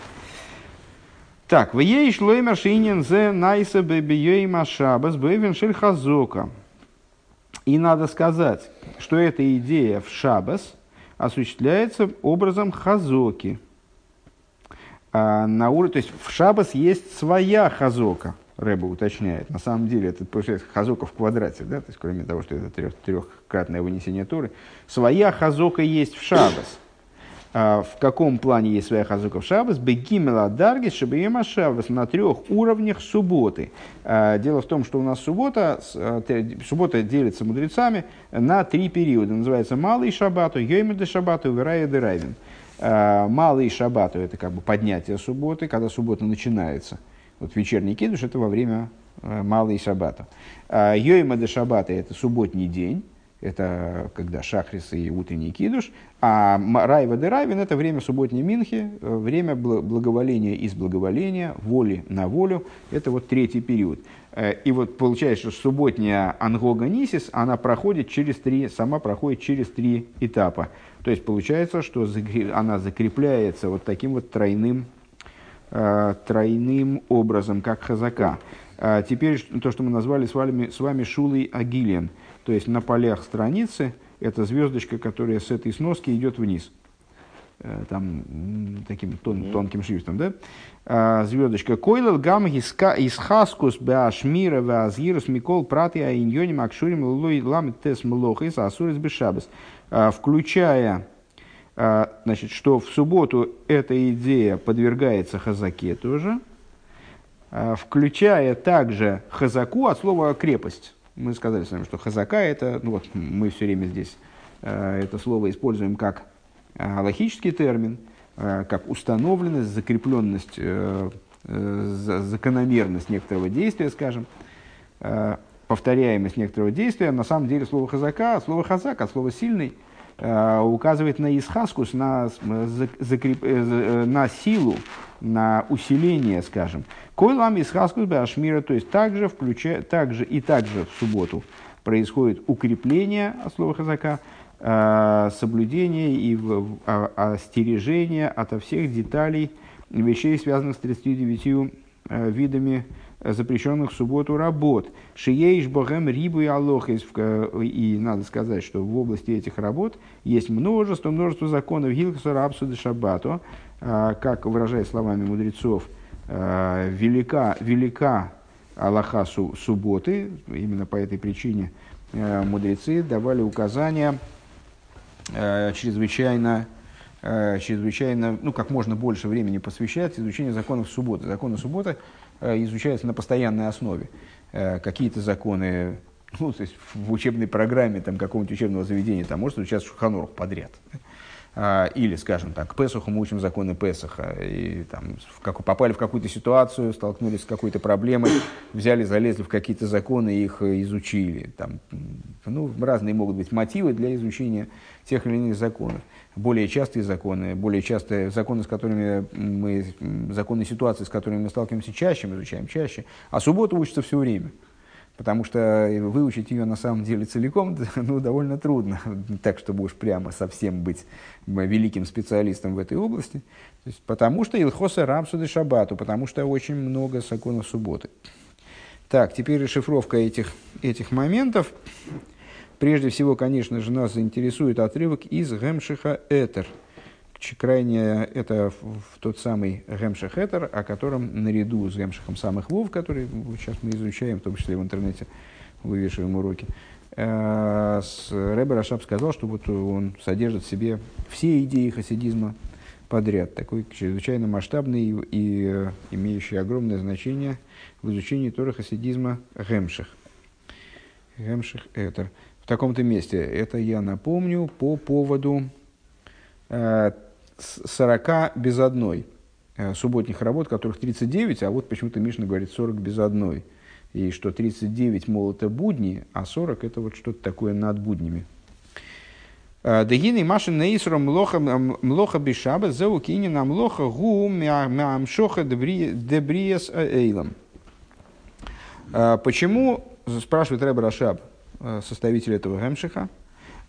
Так, в ей шлоймер шинин зе найса бебиейма шабас бэвен шель хазока. И надо сказать, что эта идея в шабас осуществляется образом хазоки. А на уровне, то есть в шабас есть своя хазока, Рэба уточняет. На самом деле это получается хазока в квадрате, да, то есть кроме того, что это трех, трехкратное вынесение Торы, своя хазока есть в шабас. А, в каком плане есть своя хазука в шаббас? Бегимела даргис шабиема шаббас на трех уровнях субботы. А, Дело в том, что у нас суббота, а, суббота делится мудрецами на три периода. Называется малый шаббату, יומא דשבתא, ורעוא דרעוין. А, Малый шаббату – это как бы поднятие субботы, когда суббота начинается. Вот вечерний кидуш – это во время э, מעלי שבתא. Йойма де шаббата – это субботний день, это когда шахрис и утренний кидуш, а райва де райвин – это время субботней минхи, э, время бл- благоволения из благоволения, воли на волю, это вот третий период. Э, И вот получается, что субботняя ангога нисис, она проходит через три, сама проходит через три этапа. То есть получается, что она закрепляется вот таким вот тройным э, тройным образом, как хазака. А теперь то, что мы назвали с вами, с вами шулой агилием, то есть на полях страницы, это звездочка, которая с этой сноски идет вниз. Э, Там таким тон- тонким шрифтом, да? А, звездочка. Койлел гам исхаскус беашмира веазгирус микол прати аиньоним акшурим лой ламет тес млохис асурис бешабес. А, Включая а, значит, что в субботу эта идея подвергается хазаке тоже, а, включая также хазаку от слова крепость. Мы сказали с вами, что хазака это, ну вот мы все время здесь это слово используем как логический термин, как установленность, закрепленность, э, э, за- закономерность некоторого действия, скажем, повторяемость некоторого действия. На самом деле слово хазака, от слова хазак, от слова сильный, э, указывает на исхаскус, на, зак- закреп- э, э, на силу, на усиление, скажем. Койлам исхаскус башмира, то есть также, включая, также и также в субботу происходит укрепление от слова хазака, э, соблюдение и а- остережение ото всех деталей вещей, связанных с 39 э, видами э, запрещенных в субботу работ. Шиеиш богем рибу и алохис. И надо сказать, что в области этих работ есть множество, множество законов Гилкаса Рапсуды Шаббату, э, как выражая словами мудрецов, э, велика, велика Аллаха су- субботы, именно по этой причине э, мудрецы давали указания э, чрезвычайно, э, чрезвычайно, ну, как можно больше времени посвящать изучению законов субботы. Законы субботы э, изучаются на постоянной основе. Э, Какие-то законы, ну, то есть в учебной программе там, какого-нибудь учебного заведения там может изучаться Шуханорух подряд. А, Или, скажем так, к Песуху мы учим законы Песаха. И там, в как, попали в какую-то ситуацию, столкнулись с какой-то проблемой, взяли, залезли в какие-то законы и их э, изучили. Там, ну, разные могут быть мотивы для изучения тех или иных законов. Более частые законы, более частые законы, с которыми мы, законы ситуации, с которыми мы сталкиваемся чаще, мы изучаем чаще. А суббота учится все время. Потому что выучить ее на самом деле целиком <laughs> ну, довольно трудно, так чтобы уж прямо совсем быть великим специалистом в этой области. То есть, потому что Илхоса Рамсуды Шабату, потому что очень много законов субботы. Так, теперь расшифровка этих, этих моментов. Прежде всего, конечно же, нас заинтересует отрывок из Гемшиха Этер. Крайне это в, тот самый Гемших Этер, о котором наряду с Гемшихом самых Вов, который сейчас мы изучаем, в том числе в интернете вывешиваем уроки, э, с- Рашаб сказал, что вот он содержит в себе все идеи хасидизма подряд, такой чрезвычайно масштабный и, и, э, имеющий огромное значение в изучении Торы хасидизма Гемших. Гемших Этер. В таком-то месте. Это я напомню по поводу э, с- 40 без одной э, субботних работ, которых 39, а вот почему-то Мишна говорит 40 без одной. И что 39, мол, это будни, а 40 это вот что-то такое над буднями. Э, Дегины машин нейсро млоха млоха кинина млоха гу мямшоха дебриес эйлам. Э, Почему, спрашивает Рэб Рашаб, э, составитель этого Гемшиха,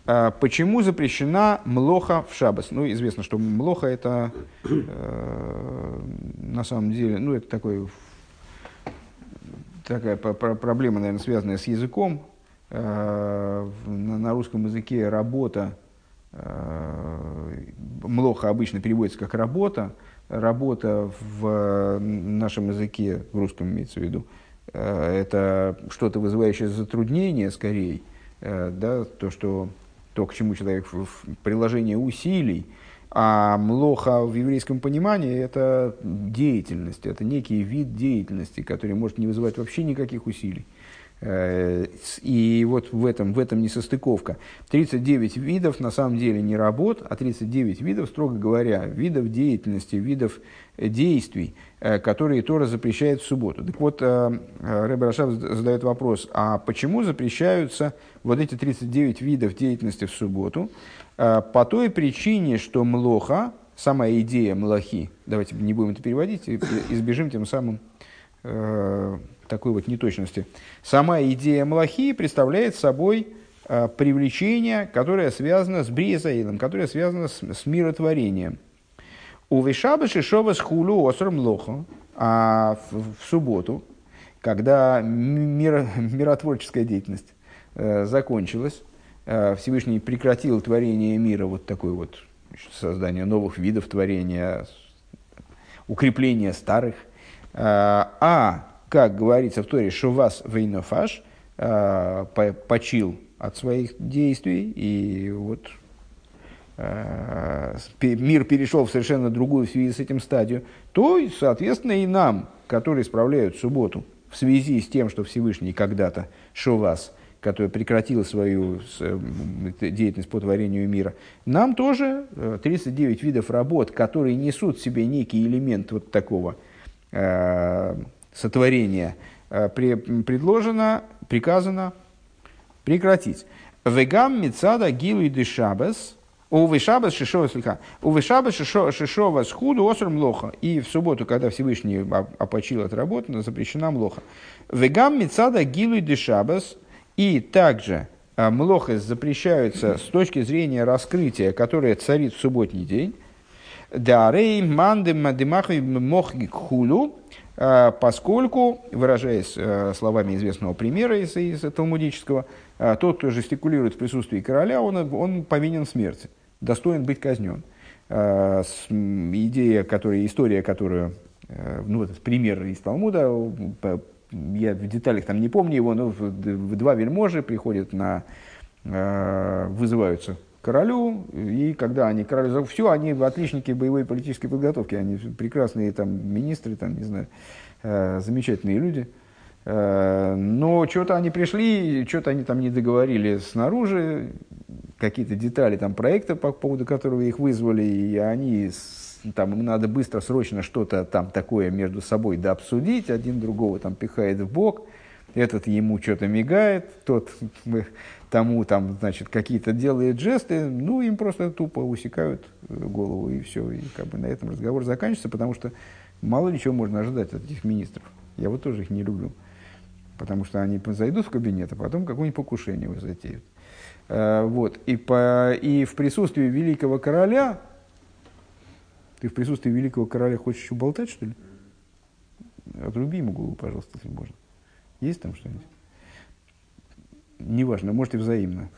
э, почему запрещена млоха в шабас? Ну, известно, что млоха это э, на самом деле, ну, это такой, такая проблема, наверное, связанная с языком. Э, на, на русском языке работа, э, млоха обычно переводится как работа. Работа в нашем языке, в русском имеется в виду, э, это что-то вызывающее затруднение скорее, э, да, то, что, то, к чему человек в, в приложение усилий, А млоха в еврейском понимании – это деятельность, это некий вид деятельности, который может не вызывать вообще никаких усилий. Э, И вот в этом, в этом несостыковка. 39 видов на самом деле не работ, а 39 видов, строго говоря, видов деятельности, видов э, действий, э, которые Тора запрещает в субботу. Так вот, Рэбе Рашав задает вопрос, а почему запрещаются вот эти 39 видов деятельности в субботу? По той причине, что млоха, сама идея млохи, давайте не будем это переводить, избежим тем самым такой вот неточности. Сама идея Малахии представляет собой э, привлечение, которое связано с Бриезаилом, которое связано с, с миротворением. У Вишаба Шишова с хулу осром лохо, а в, в субботу, когда мир, <laughs> миротворческая деятельность э, закончилась, э, Всевышний прекратил творение мира, вот такое вот создание новых видов творения, укрепление старых, э, а как говорится в Торе, что вас вейнофаш э, почил от своих действий, и вот э, мир перешел в совершенно другую в связи с этим стадию, то, соответственно, и нам, которые справляют субботу в связи с тем, что Всевышний когда-то Шовас, который прекратил свою э, деятельность по творению мира, нам тоже 39 видов работ, которые несут в себе некий элемент вот такого сотворения э, предложено, приказано прекратить. Вегам мецада гилу и дешабес, у вишабас шишова слегка, у вишабас шишова схуду оср млоха. И в субботу, когда Всевышний опочил от работы, запрещена млоха. Вегам мецада гилу и дешабес, и также э, млоха запрещаются с точки зрения раскрытия, которое царит в субботний день. Дарей мандем мадемахой мохги хулу, а, поскольку, выражаясь э, словами известного примера из, из талмудического, а, тот, кто жестикулирует в присутствии короля, он, он повинен смерти, достоин быть казнен. А, идея, которая, история, которую, э, ну, вот пример из Талмуда, я в деталях там не помню его, но два вельможи приходят на, вызываются королю, и когда они королю все, они отличники боевой политической подготовки, они прекрасные там министры, там, не знаю, э, замечательные люди. Э, но что-то они пришли, что-то они там не договорили снаружи, какие-то детали там проекта, по поводу которого их вызвали, и они там им надо быстро, срочно что-то там такое между собой да обсудить, один другого там пихает в бок, этот ему что-то мигает, тот <laughs> тому там, значит, какие-то делает жесты, ну, им просто тупо усекают э, голову, и все, и как бы на этом разговор заканчивается, потому что мало ли чего можно ожидать от этих министров. Я вот тоже их не люблю, потому что они зайдут в кабинет, а потом какое-нибудь покушение затеют. А, вот, и, по, и в присутствии великого короля, ты в присутствии великого короля хочешь еще болтать, что ли? Отруби ему голову, пожалуйста, если можно. Есть там что-нибудь? Неважно, может и взаимно.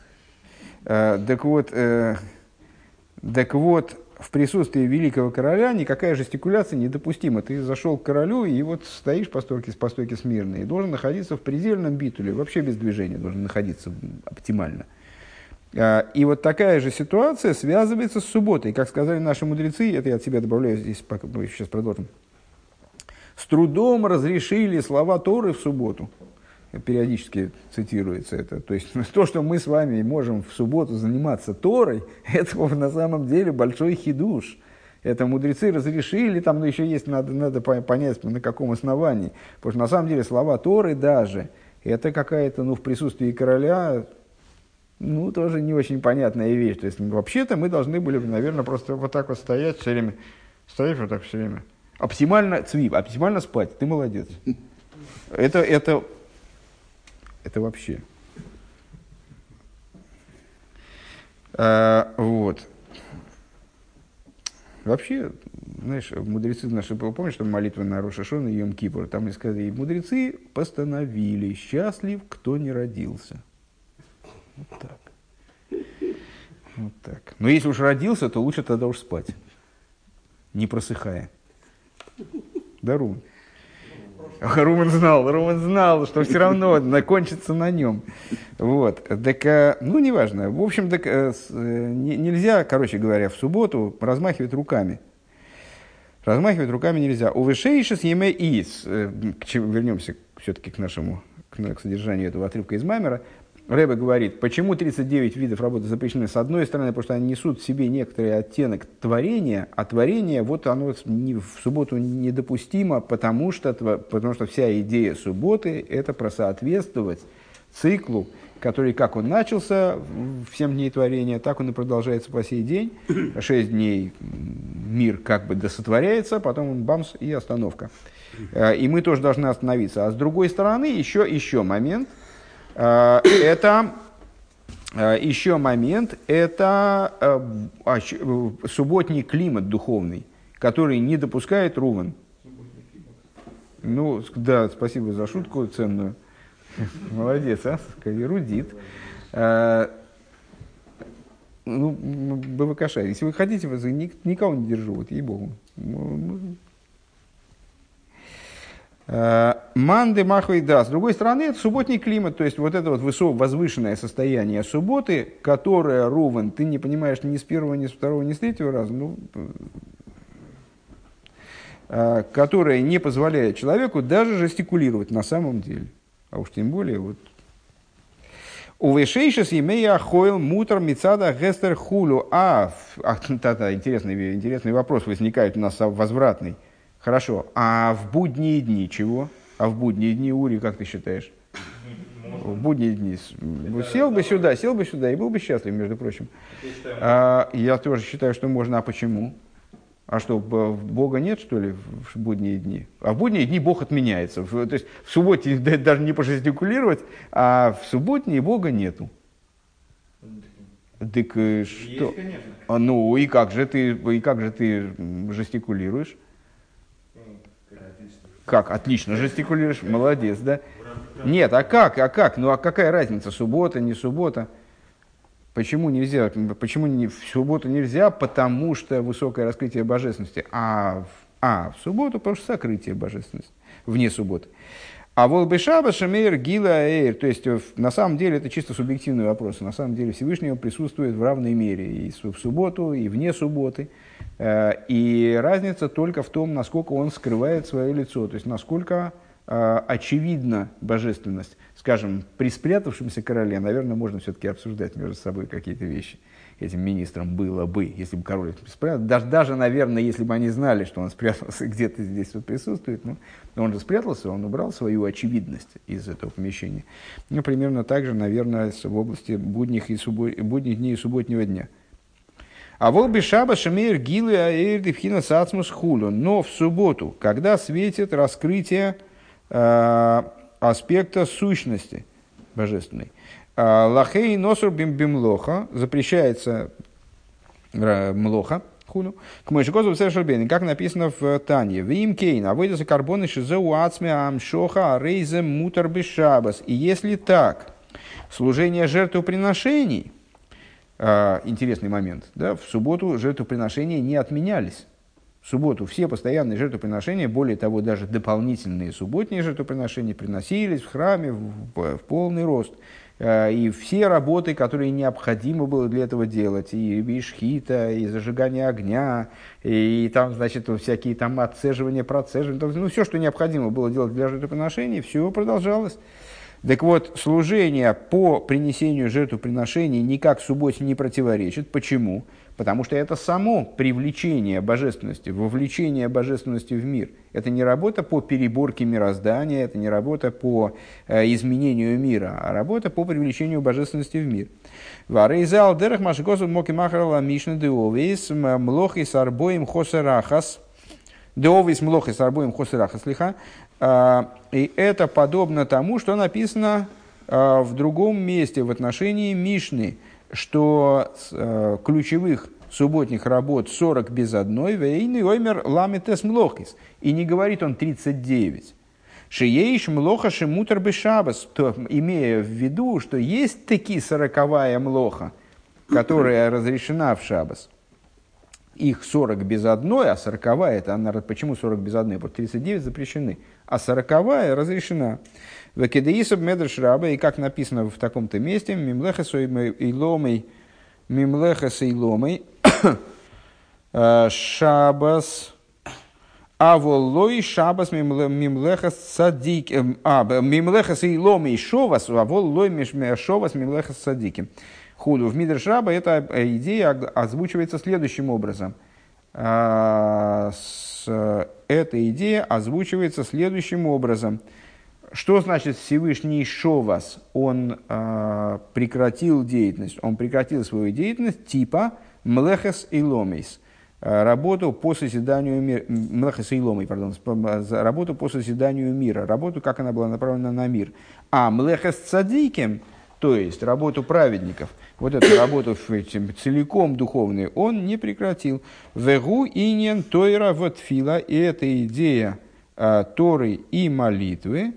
Э, так вот, э, так вот, в присутствии великого короля никакая жестикуляция недопустима. Ты зашел к королю и вот стоишь по стойке, по стойке смирно и должен находиться в предельном битуле, вообще без движения должен находиться оптимально. Э, и вот такая же ситуация связывается с субботой. Как сказали наши мудрецы, это я от себя добавляю, здесь пока, мы сейчас продолжим. С трудом разрешили слова Торы в субботу периодически цитируется это. То есть <laughs> то, что мы с вами можем в субботу заниматься Торой, <laughs> это на самом деле большой хидуш. Это мудрецы разрешили, там ну, еще есть, надо, надо понять, на каком основании. Потому что на самом деле слова Торы даже, это какая-то, ну, в присутствии короля, ну, тоже не очень понятная вещь. То есть, вообще-то мы должны были, наверное, просто вот так вот стоять все время. Стоишь вот так все время. Оптимально, цвип, оптимально спать. Ты молодец. <laughs> Это, это это вообще. А, вот. Вообще, знаешь, мудрецы наши, помнишь, что молитва на Рошашон и Йом Кипур, там и сказали, мудрецы постановили, счастлив, кто не родился. Вот так. Вот так. Но если уж родился, то лучше тогда уж спать, не просыхая. Дару. Руман знал, Руман знал, что все равно закончится на нем. Вот. Так, э, ну, неважно. В общем, так, э, э, не- нельзя, короче говоря, в субботу размахивать руками. Размахивать руками нельзя. У вышейшис еме чему вернемся все-таки к нашему к, на- к содержанию этого отрывка из Мамера. Рэбе говорит, почему 39 видов работы запрещены? С одной стороны, потому что они несут в себе некоторый оттенок творения, а творение, вот оно в субботу недопустимо, потому что, потому что вся идея субботы – это просоответствовать циклу, который, как он начался в 7 дней творения, так он и продолжается по сей день. Шесть дней м, мир как бы досотворяется, потом бамс и остановка. Э, И мы тоже должны остановиться. А с другой стороны, еще, еще момент. Э, Это э, еще момент, это э, э, субботний климат духовный, который не допускает Руван. Ну, да, спасибо за шутку ценную. Молодец, а? Эрудит. Ну, м, БВКШ, если вы хотите, никого не держу, вот ей-богу. Э, Манды махвей да. С другой стороны, это субботний климат, то есть вот это вот высо- возвышенное состояние субботы, которое, Рувен, ты не понимаешь ни с первого, ни с второго, ни с третьего раза, ну, э, которое не позволяет человеку даже жестикулировать на самом деле. А уж тем более вот Увешейшис имея хойл мутер мицада гестер хулю. А, а, <laughs> интересный, интересный вопрос возникает у нас а, возвратный. Хорошо, а в будние дни чего? А в будние дни, Ури, как ты считаешь? В будние дни. с- м, Сел бы сюда, сел бы сюда и был бы счастлив, между прочим. А, я тоже считаю, что можно. А почему? А что, Бога нет, что ли, в будние дни? А в будние дни Бог отменяется. То есть в субботе <laughs> да- даже не пожестикулировать, а в субботние Бога нету. Так э, что? А, ну и как же ты, и как же ты жестикулируешь? Как? Отлично жестикулируешь, молодец, да? Нет, а как? А как? Ну а какая разница, суббота, не суббота? Почему нельзя? Почему не, в субботу нельзя? Потому что высокое раскрытие божественности. А а в субботу, потому что сокрытие божественности. Вне субботы. А вот Бешаба Шамейр Гила Эйр, то есть э, на самом деле это чисто субъективный вопрос. На самом деле Всевышний он присутствует в равной мере и в субботу, и вне субботы. Э, И разница только в том, насколько он скрывает свое лицо, то есть насколько э, очевидна божественность. Скажем, при спрятавшемся короле, наверное, можно все-таки обсуждать между собой какие-то вещи. Этим министром было бы, если бы король спрятал. Даже, даже, наверное, если бы они знали, что он <laughs> спрятался где-то здесь вот присутствует, ну, он же спрятался, он убрал свою очевидность из этого помещения. Ну, примерно так же, наверное, в области будних, и суббо- будних дней и субботнего дня. А вол бешаба шамейр гилы аэйр дивхина сацмус хулю. Но в субботу, когда светит раскрытие э, аспекта сущности божественной. А, Лахей носур бим бимлоха запрещается э, млоха, хулю, к Мойшикозу Шербейн, как написано в Тане. Вим кейн, а выйдется карбоны шизеу ацме амшоха рейзе мутар бешабас. И если так, служение жертвоприношений, интересный момент, да, в субботу жертвоприношения не отменялись. В субботу все постоянные жертвоприношения, более того, даже дополнительные субботние жертвоприношения приносились в храме в, в- полный рост. А, И все работы, которые необходимо было для этого делать, и бишхита, и зажигание огня, и там, значит, всякие там отцеживания, процеживания, ну, все, что необходимо было делать для жертвоприношений, все продолжалось. Так вот, служение по принесению жертвоприношений никак субботе не противоречит. Почему? Потому что это само привлечение божественности, вовлечение божественности в мир. Это не работа по переборке мироздания, это не работа по э, изменению мира, а работа по привлечению божественности в мир. Варейзал дерах машикосу моки махарала мишна деовейс млохи сарбоим хосерахас. Деовейс млохи сарбоим хосерахас лиха. А, И это подобно тому, что написано а, в другом месте в отношении Мишны, что э, ключевых субботних работ 40 без одной, вейный оймер ламитес млохис. И не говорит он 39. Шиеиш млоха шимутер бешабас, то, имея в виду, что есть таки сороковая млоха, которая разрешена в шабас. Их 40 без одной, а 40 это, она, почему 40 без одной? Что 39 запрещены, а 40 разрешена. В Кедеисов Медрш Раба, и как написано в таком-то месте, Мимлехас и ломой, Мимлехас и ломой, Шабас, Аволой Шабас Мимлехас Садик, а, Мимлехас и ломой Шовас, Аволой Шовас Мимлехас Садиким. Худу. В Мидрш эта идея озвучивается следующим образом. А, эта идея озвучивается следующим образом. Что значит Всевышний Шовас? Он э, прекратил деятельность. Он прекратил свою деятельность типа Млехес и Ломейс. Работу по созиданию мира. Млехес и Ломей, пардон. Работу по созиданию мира. Работу, как она была направлена на мир. А Млехес Цадиким, то есть работу праведников – вот эту работу целиком духовную он не прекратил. Вегу иньен тойра ватфила, и эта идея а, Торы и молитвы,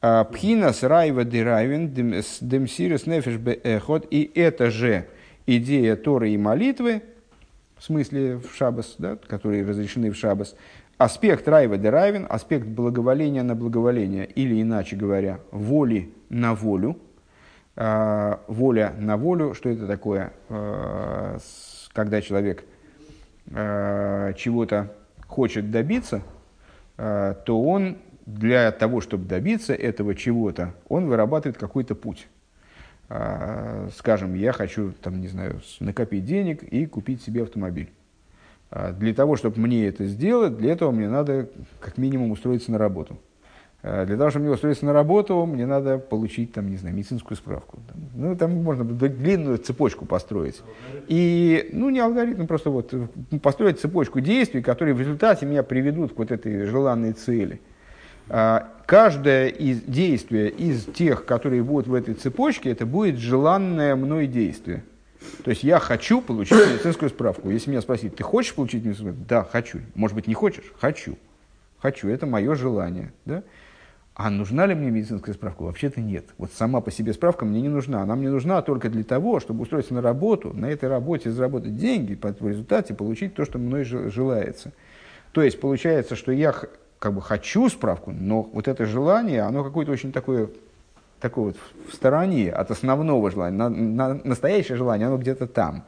а, Пхинас райва дирайвен демсирис нефеш эхот, и это же идея Торы и молитвы, в смысле в шабас, да, которые разрешены в шабас, аспект райва дирайвен, аспект благоволения на благоволение, или иначе говоря, воли на волю – воля на волю. Что это такое? Э, когда человек э, чего-то хочет добиться, то он для того, чтобы добиться этого чего-то, он вырабатывает какой-то путь. Скажем, я хочу, там, не знаю, накопить денег и купить себе автомобиль. Для того, чтобы мне это сделать, для этого мне надо как минимум устроиться на работу. Э, для того, чтобы мне устроиться на работу, мне надо получить, там, не знаю, медицинскую справку. Ну, там можно длинную цепочку построить. И, ну, не алгоритм, просто вот построить цепочку действий, которые в результате меня приведут к вот этой желанной цели. А, каждое из действия из тех, которые будут в этой цепочке, это будет желанное мной действие. То есть я хочу получить медицинскую справку. Если меня спросить, ты хочешь получить медицинскую справку? Да, хочу. Может быть, не хочешь? Хочу. Хочу. Это мое желание. Да? А нужна ли мне медицинская справка? Вообще-то нет. Вот сама по себе справка мне не нужна. Она мне нужна только для того, чтобы устроиться на работу, на этой работе заработать деньги, в результате получить то, что мной желается. То есть получается, что я как бы хочу справку, но вот это желание, оно какое-то очень такое, такое вот в стороне от основного желания. На, на, настоящее желание, оно где-то там.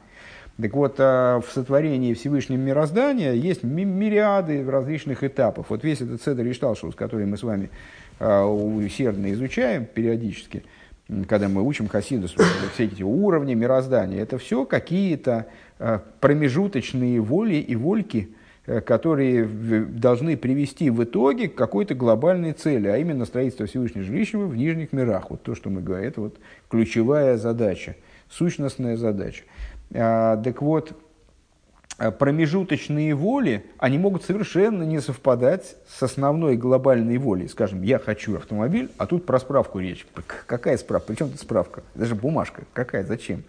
Так вот, а, в сотворении Всевышнего мироздания есть мириады различных этапов. Вот весь этот цедр Ишталшус, который мы с вами Э, усердно изучаем периодически, когда мы учим Хасидус, все эти уровни мироздания, это все какие-то э, промежуточные воли и вольки, э, которые должны привести в итоге к какой-то глобальной цели, а именно строительство Всевышнего жилищного в нижних мирах. Вот то, что мы говорим, это вот ключевая задача, сущностная задача. Так вот, Э, промежуточные воли, они могут совершенно не совпадать с основной глобальной волей. Скажем, я хочу автомобиль, а тут про справку речь. Какая справка? Причем тут справка? Даже бумажка. Какая? Зачем?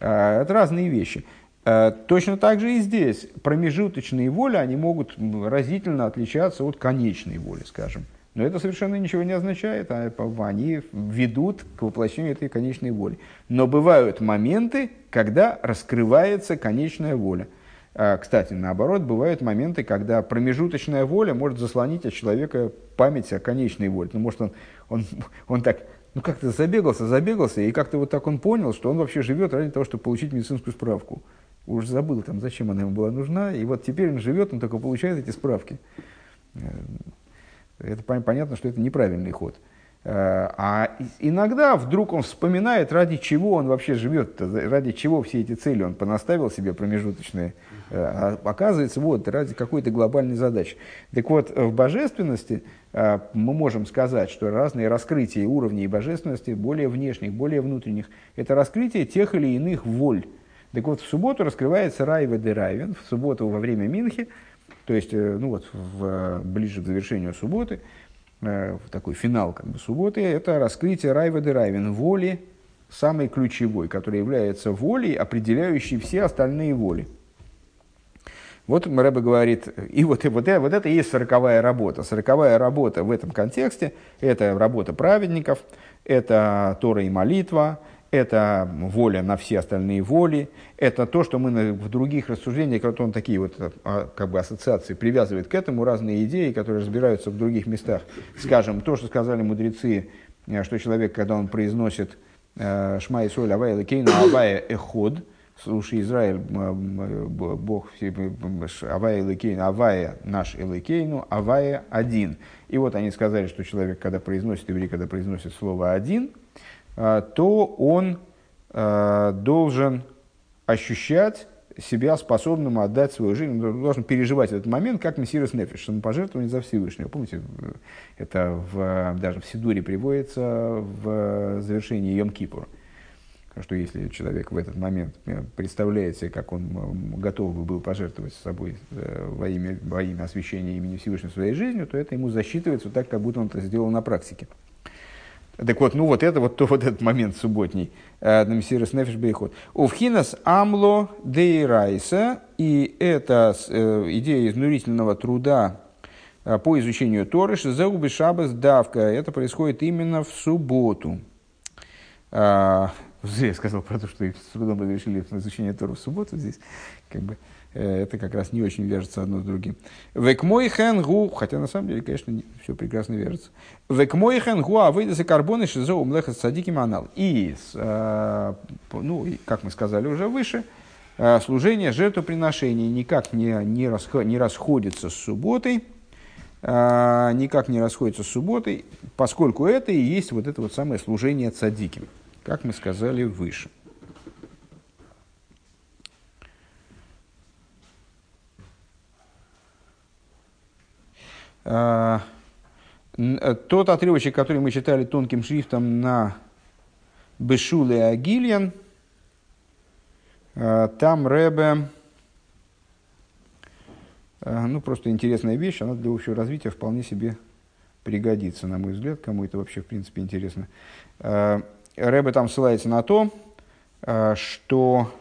Э, это разные вещи. Э, точно так же и здесь. Промежуточные воли, они могут разительно отличаться от конечной воли, скажем. Но это совершенно ничего не означает, а они ведут к воплощению этой конечной воли. Но бывают моменты, когда раскрывается конечная воля – а, кстати, наоборот, бывают моменты, когда промежуточная воля может заслонить от человека память о конечной воле. Ну, может, он, он, он так, ну, как-то забегался, забегался, и как-то вот так он понял, что он вообще живет ради того, чтобы получить медицинскую справку. Уж забыл, там, зачем она ему была нужна, и вот теперь он живет, он только получает эти справки. Это понятно, что это неправильный ход. Э, а иногда вдруг он вспоминает, ради чего он вообще живет, ради чего все эти цели он понаставил себе промежуточные. Э, а оказывается, вот, ради какой-то глобальной задачи. Так вот, в божественности э, мы можем сказать, что разные раскрытия уровней божественности, более внешних, более внутренних, это раскрытие тех или иных воль. Так вот, в субботу раскрывается Райва де Райвен, в субботу во время Минхи, то есть, ну вот, в, ближе к завершению субботы, Э, такой финал как бы, субботы, это раскрытие Райва де Райвен, воли самой ключевой, которая является волей, определяющей все остальные воли. Вот Рэбе говорит, и вот, и вот, и вот это и есть сороковая работа. Сороковая работа в этом контексте – это работа праведников, это Тора и молитва, это воля на все остальные воли, это то, что мы в других рассуждениях, вот он такие вот а, как бы ассоциации привязывает к этому разные идеи, которые разбираются в других местах. Скажем, то, что сказали мудрецы, э, что человек, когда он произносит э, Шма и Соль, Авая Лекейну, Авая Эход, слушай, Израиль, Бог, м, ш- Авая наш Элекейну, Авая один. И вот они сказали, что человек, когда произносит, еврей, когда произносит слово один, то он а, должен ощущать себя способным отдать свою жизнь, он должен переживать этот момент как мессирос нефиш, самопожертвование за Всевышнего. Помните, э, это в, даже в Сидуре приводится в завершении Йом-Кипура что если человек в этот момент э, представляет себе, как он готов бы был пожертвовать собой э, во имя, во имя освящения имени Всевышнего своей жизнью, то это ему засчитывается так, как будто он это сделал на практике. Так вот, ну вот это вот, то, вот этот момент субботний. э, на Мессирос Нефиш Бейхот. Увхинас амло дейрайса, и это э, идея изнурительного труда э, по изучению Торы, шизеуби шабас давка. Это происходит именно в субботу. А, Зря я сказал про то, что с трудом разрешили изучение Торы в субботу здесь. Как бы, это как раз не очень вяжется одно с другим. Век мой гу, хотя на самом деле, конечно, все прекрасно вяжется. Век мой гу, а выйдет за карбоны шизо умлеха садики манал. И, э, ну, как мы сказали уже выше, э, служение жертвоприношений никак не, не, расхо, не расходится с субботой, э, никак не расходится с субботой, поскольку это и есть вот это вот самое служение цадиким как мы сказали выше. Тот отрывочек, который мы читали тонким шрифтом на Бешуле Агильян, а, там Рэбе, а, ну просто интересная вещь, она для общего развития вполне себе пригодится, на мой взгляд, кому это вообще в принципе интересно. Рэбе там ссылается на то, что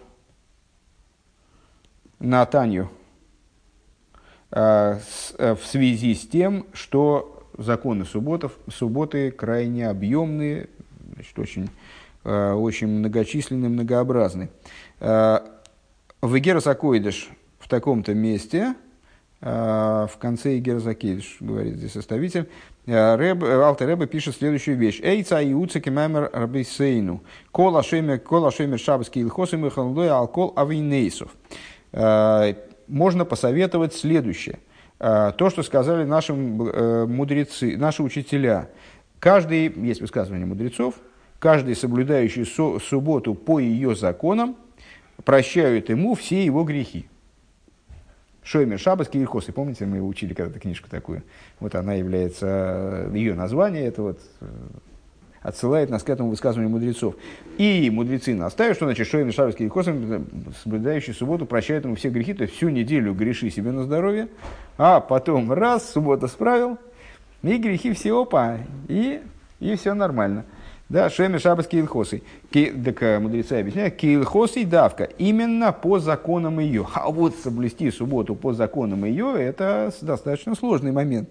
на Танью в связи с тем, что законы субботов, субботы крайне объемные, значит, очень, очень многочисленные, многообразны. В Игерас Акоидыш в таком-то месте, в конце Игерас Акоидыш, говорит здесь составитель, Рэб, Алта Рэбе пишет следующую вещь. Эйца и уцеки мемер рабисейну. Кол ашемер, кол ашемер шабаски илхосим и халдой алкол авинейсов. Можно посоветовать следующее. То, что сказали наши мудрецы, наши учителя. Каждый, есть высказывание мудрецов, каждый, соблюдающий субботу по ее законам, прощают ему все его грехи. Шоймер Шабас Кирхос. И помните, мы учили когда-то книжку такую. Вот она является, ее название, это вот отсылает нас к этому высказыванию мудрецов. И мудрецы наставят, что значит Шоймер Шабас Кирхос, соблюдающий субботу, прощает ему все грехи, то есть всю неделю греши себе на здоровье, а потом раз, суббота справил, и грехи все, опа, и, и все нормально. Да, Шеми Шабас Киилхосы. Так мудрецы объясняют, Киилхосы давка. Именно по законам ее. А вот соблюсти субботу по законам ее, это достаточно сложный момент.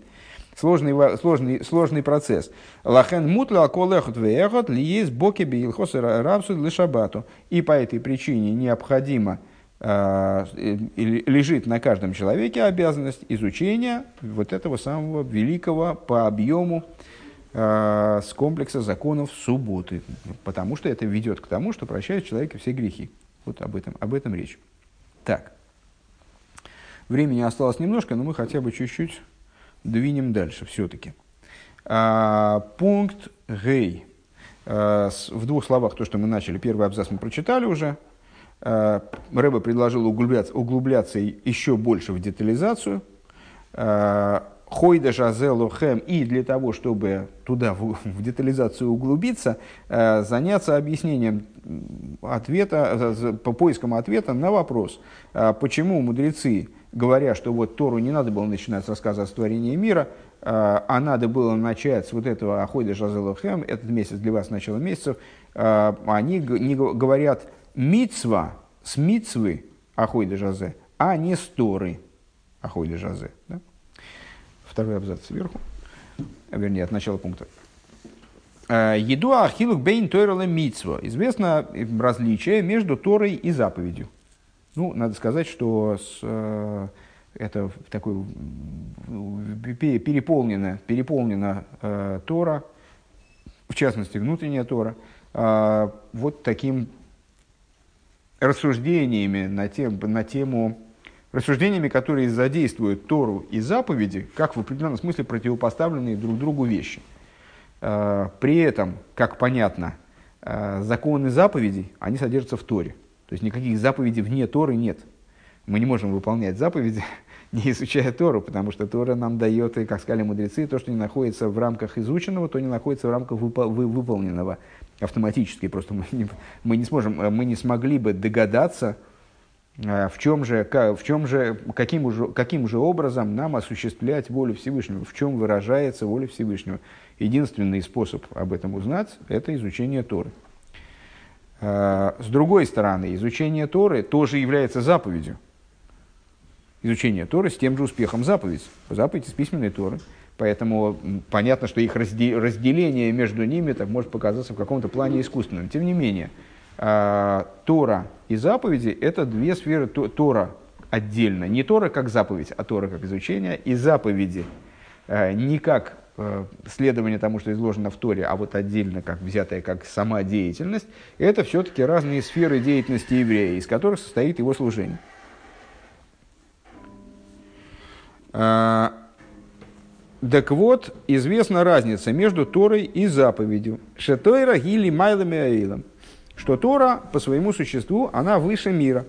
Сложный, сложный, сложный процесс. Лахен мутла колехот веехот ли есть боки биилхосы рабсу для шабату. И по этой причине необходимо лежит на каждом человеке обязанность изучения вот этого самого великого по объему с комплекса законов субботы, потому что это ведет к тому, что прощает человека все грехи. Вот об этом, об этом речь. Так. Времени осталось немножко, но мы хотя бы чуть-чуть двинем дальше все-таки. А, пункт Гей. А, в двух словах то, что мы начали. Первый абзац мы прочитали уже. А, предложил углубляться, углубляться еще больше в детализацию. А, Хойда Жазелухем, и для того, чтобы туда, в, в детализацию углубиться, э, заняться объяснением ответа, по поиском ответа на вопрос, почему мудрецы, говоря, что вот Тору не надо было начинать с рассказа о створении мира, э, а надо было начать с вот этого Хойда Жазелухем, этот месяц для вас начало месяцев, э, они не говорят мицва с мицвы Ахойда Жазе, а не с Торы Ахойда Жазе. Да? второй абзац сверху, вернее, от начала пункта. Э, Еду ахилук бейн тойрала митсво. Известно различие между Торой и заповедью. Ну, надо сказать, что с, э, это такой переполнена, переполнена э, Тора, в частности, внутренняя Тора, э, вот таким рассуждениями на, тем, на тему, рассуждениями, которые задействуют Тору и заповеди, как в определенном смысле противопоставленные друг другу вещи. Э, при этом, как понятно, э, законы заповедей, они содержатся в Торе. То есть никаких заповедей вне Торы нет. Мы не можем выполнять заповеди, <laughs> не изучая Тору, потому что Тора нам дает, и, как сказали мудрецы, то, что не находится в рамках изученного, то не находится в рамках выпол- вы- выполненного автоматически. Просто мы не, мы не сможем, мы не смогли бы догадаться, э, в чем же, в чем же, каким, уже, каким же образом нам осуществлять волю Всевышнего, в чем выражается воля Всевышнего. Единственный способ об этом узнать – это изучение Торы. Э, с другой стороны, изучение Торы тоже является заповедью. Изучение Торы с тем же успехом заповедь. Заповедь из письменной Торы. Поэтому понятно, что их разделение между ними так может показаться в каком-то плане искусственным. Тем не менее, э, Тора и заповеди – это две сферы Тора отдельно. Не Тора как заповедь, а Тора как изучение. И заповеди э, не как следование тому, что изложено в Торе, а вот отдельно как взятая как сама деятельность, это все-таки разные сферы деятельности еврея, из которых состоит его служение. А, так вот, известна разница между Торой и заповедью. Шетойра гили майлами аилом. Что Тора по своему существу, она выше мира.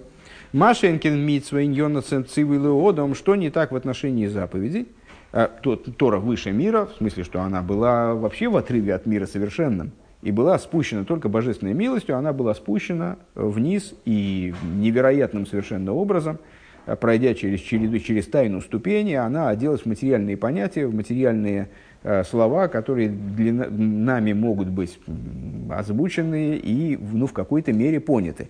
Машенкин митсва иньона цивилиодом, что не так в отношении заповедей – Тора выше мира, в смысле, что она была вообще в отрыве от мира совершенным, и была спущена только божественной милостью, она была спущена вниз и невероятным совершенно образом, а, пройдя через, через, через тайну ступени, она оделась в материальные понятия, в материальные э, слова, которые для нами могут быть озвучены и ну, в какой-то мере поняты.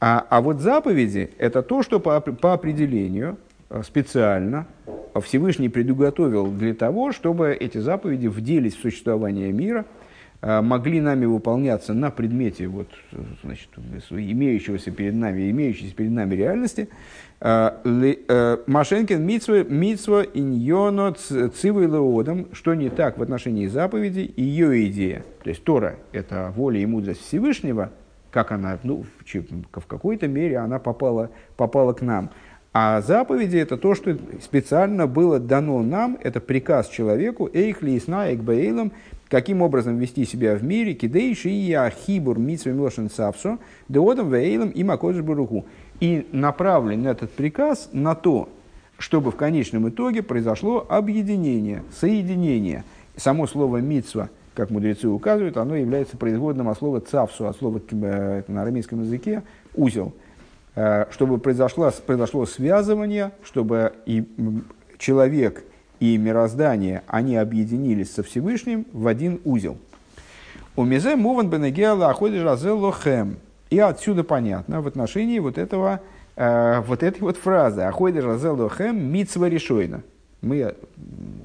А, а вот заповеди – это то, что по, по определению Э, специально Всевышний предуготовил для того, чтобы эти заповеди вделись в существование мира, э, могли нами выполняться на предмете вот, значит, имеющегося перед нами, имеющейся перед нами реальности. Э, Машенкин митсва, митсва иньоно цивой леодом, что не так в отношении заповедей, ее идея. То есть Тора – это воля и мудрость Всевышнего, как она, ну, в какой-то мере она попала, попала к нам – а заповеди это то, что специально было дано нам, это приказ человеку, эйхли исна экбейлам, каким образом вести себя в мире, кидейши и ахибур митсве милошен сапсо, деодам вейлам и макодж баруху. И направлен этот приказ на то, чтобы в конечном итоге произошло объединение, соединение. Само слово митсва, как мудрецы указывают, оно является производным от слова цавсу, от слова э, на арамейском языке узел – чтобы произошло, произошло связывание, чтобы и человек, и мироздание, они объединились со Всевышним в один узел. У мизе муван бенегела аходи лохем. И отсюда понятно в отношении вот этого, э, вот этой вот фразы аходи лохем митсва решойна. Мы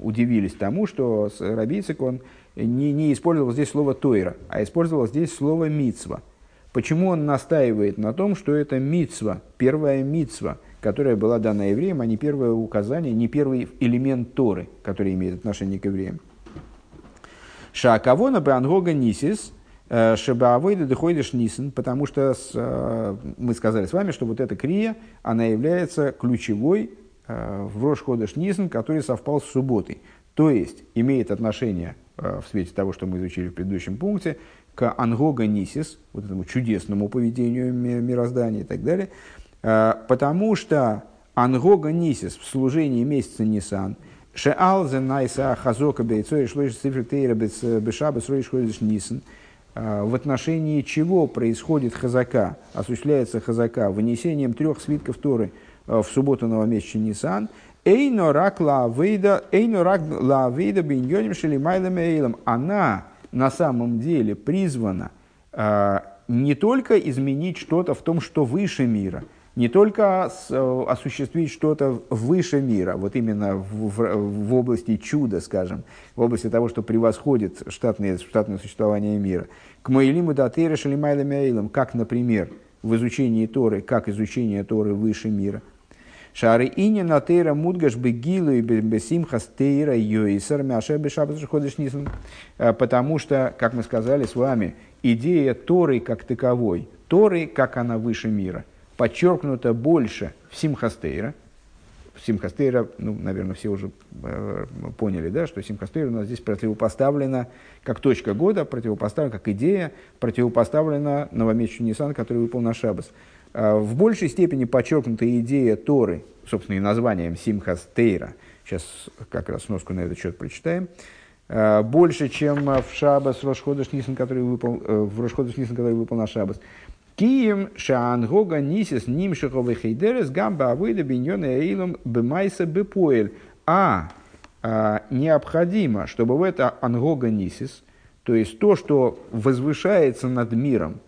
удивились тому, что Рабицик он не, не использовал здесь слово тойра, а использовал здесь слово митсва – Почему он настаивает на том, что это мицва, первая мицва, которая была дана евреям, а не первое указание, не первый элемент Торы, который имеет отношение к евреям. Шакавона Бангога Нисис, э, Шабаавойда доходишь Нисен, потому что с, э, мы сказали с вами, что вот эта крия, она является ключевой э, в Рошходыш Нисен, который совпал с субботой. То есть имеет отношение в свете того, что мы изучили в предыдущем пункте, к ангога нисис, вот этому чудесному поведению мироздания и так далее, э, потому что ангога нисис в служении месяца Нисан, шеалзе найса хазока бейцой шлойш цифры тейра бешаба ходишь Нисан, э, в отношении чего происходит хазака, осуществляется хазака вынесением трех свитков Торы э, в субботу новомесяча Нисан, Эйно рак ла вейда, эйно рак ла вейда биньоним шелимайлем эйлом. Она на самом деле призвана э, не только изменить что-то в том, что выше мира, Не только э, осуществить что-то выше мира, вот именно в, в- в области чуда, скажем, в области того, что превосходит штатное, штатное существование мира. К Моилиму Датейра Шалимайла Мяилам, как, например, в изучении Торы, как изучение Торы выше мира. Шары иня на тейра мудгаш бегилу и бесимхас тейра йоисар мяше бешабас ходишь нисан. Э, Потому что, как мы сказали с вами, идея Торы как таковой, Торы, как она выше мира, подчеркнута больше в Симхастейра. Симхастейра, ну, наверное, все уже э, поняли, да, что Симхастейра у нас здесь противопоставлена, как точка года, противопоставлена, как идея, противопоставлена новомесячный Нисан, который выпал на Шабас. Э, в большей степени подчеркнута идея Торы, собственно, и названием Симхастейра. Сейчас как раз сноску на этот счет прочитаем. Э, Больше, чем э, в Шабас Рошходыш Нисан, который выпал, э, в Рошходыш Нисан, который выпал на Шабас. Кием шаангога нисис нимшиховый хейдерес гамба авыда биньона эйлом бемайса бепоэль. А а, необходимо, чтобы в это ангога нисис, то есть то, что возвышается над миром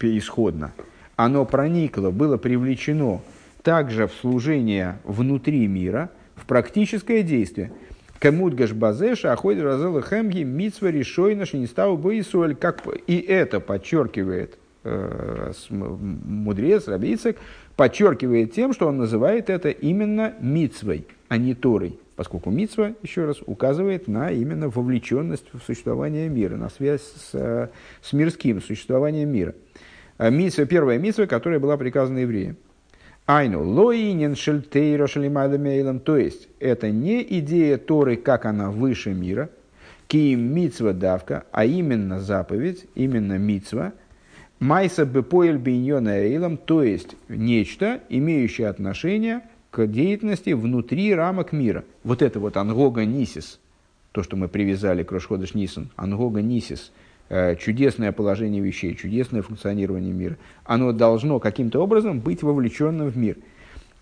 исходно, оно проникло, было привлечено также в служение внутри мира, в практическое действие. Кемудгаш базеша, аходи разела хемги, митсва решойна, шинистау боисуэль. Как и это подчеркивает э, мудрец Рабицек, подчеркивает тем, что он называет это именно мицвой, а не Торой. Поскольку мицва, еще раз, указывает на именно вовлеченность в существование мира, на связь с, э, с мирским существованием мира. А Митсва, первая митсва, которая была приказана евреям. Айну лоинен шельтейро шалимайда То есть, это не идея Торы, как она выше мира, киим митсва давка, а именно заповедь, именно митсва, майса бепоэль биньона эйлом, то есть нечто, имеющее отношение к деятельности внутри рамок мира. Вот это вот ангога нисис, то, что мы привязали к Рошходыш Нисан, ангога нисис, чудесное положение вещей, чудесное функционирование мира, оно должно каким-то образом быть вовлеченным в мир.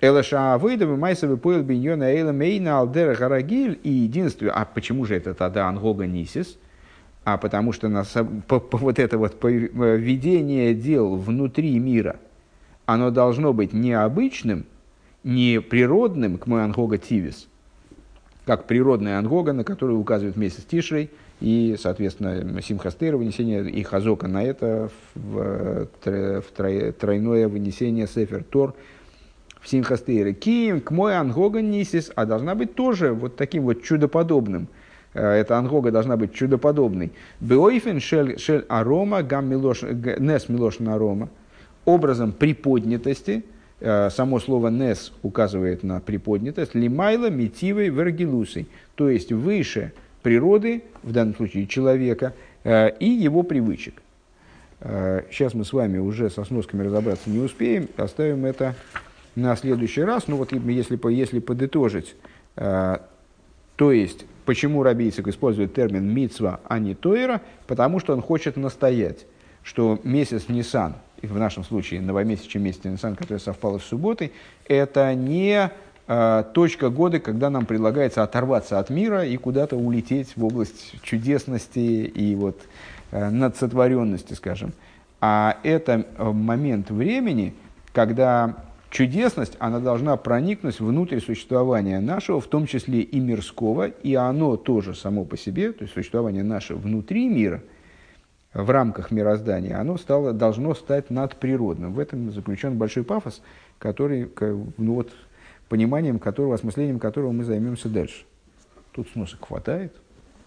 Элаша Авейдова, Майсовый поел Биньона Эйла Мейна Алдера Гарагиль и единственное, а почему же это тогда Ангога Нисис? А потому что на, сам- по, по вот это вот поведение дел внутри мира, оно должно быть необычным, не природным к Ангога Тивис, как природная ангога, на которую указывает месяц Тишрей, и, соответственно, Симхастейра, вынесение и Хазока на это, в, в трой- тройное вынесение Сефер Тор в Симхастейре. Кием к мой ангога нисис, а должна быть тоже вот таким вот чудоподобным. Э, Эта ангога должна быть чудоподобной. Беойфен шель, шель арома, гам милош, нес милош арома. Образом приподнятости, Э, само слово «нес» указывает на приподнятость, лимайла, метивой, вергилусой, то есть выше природы, в данном случае человека, э, и его привычек. Э, Сейчас мы с вами уже со сносками разобраться не успеем, оставим это на следующий раз. Ну вот если, если подытожить, э, то есть почему Рабийцик использует термин «мицва», а не «тойра», потому что он хочет настоять, что месяц Нисан, в нашем случае новомесячный месяц Нисан, который совпал с субботой, это не точка года, когда нам предлагается оторваться от мира и куда-то улететь в область чудесности и вот, э, надсотворенности, скажем. А это э, момент времени, когда чудесность, она должна проникнуть внутрь существования нашего, в том числе и мирского, и оно тоже само по себе, то есть существование наше внутри мира, в рамках мироздания, оно стало, должно стать надприродным. В этом заключен большой пафос, который, ну вот, пониманием которого, осмыслением которого мы займемся дальше. Тут сносок хватает.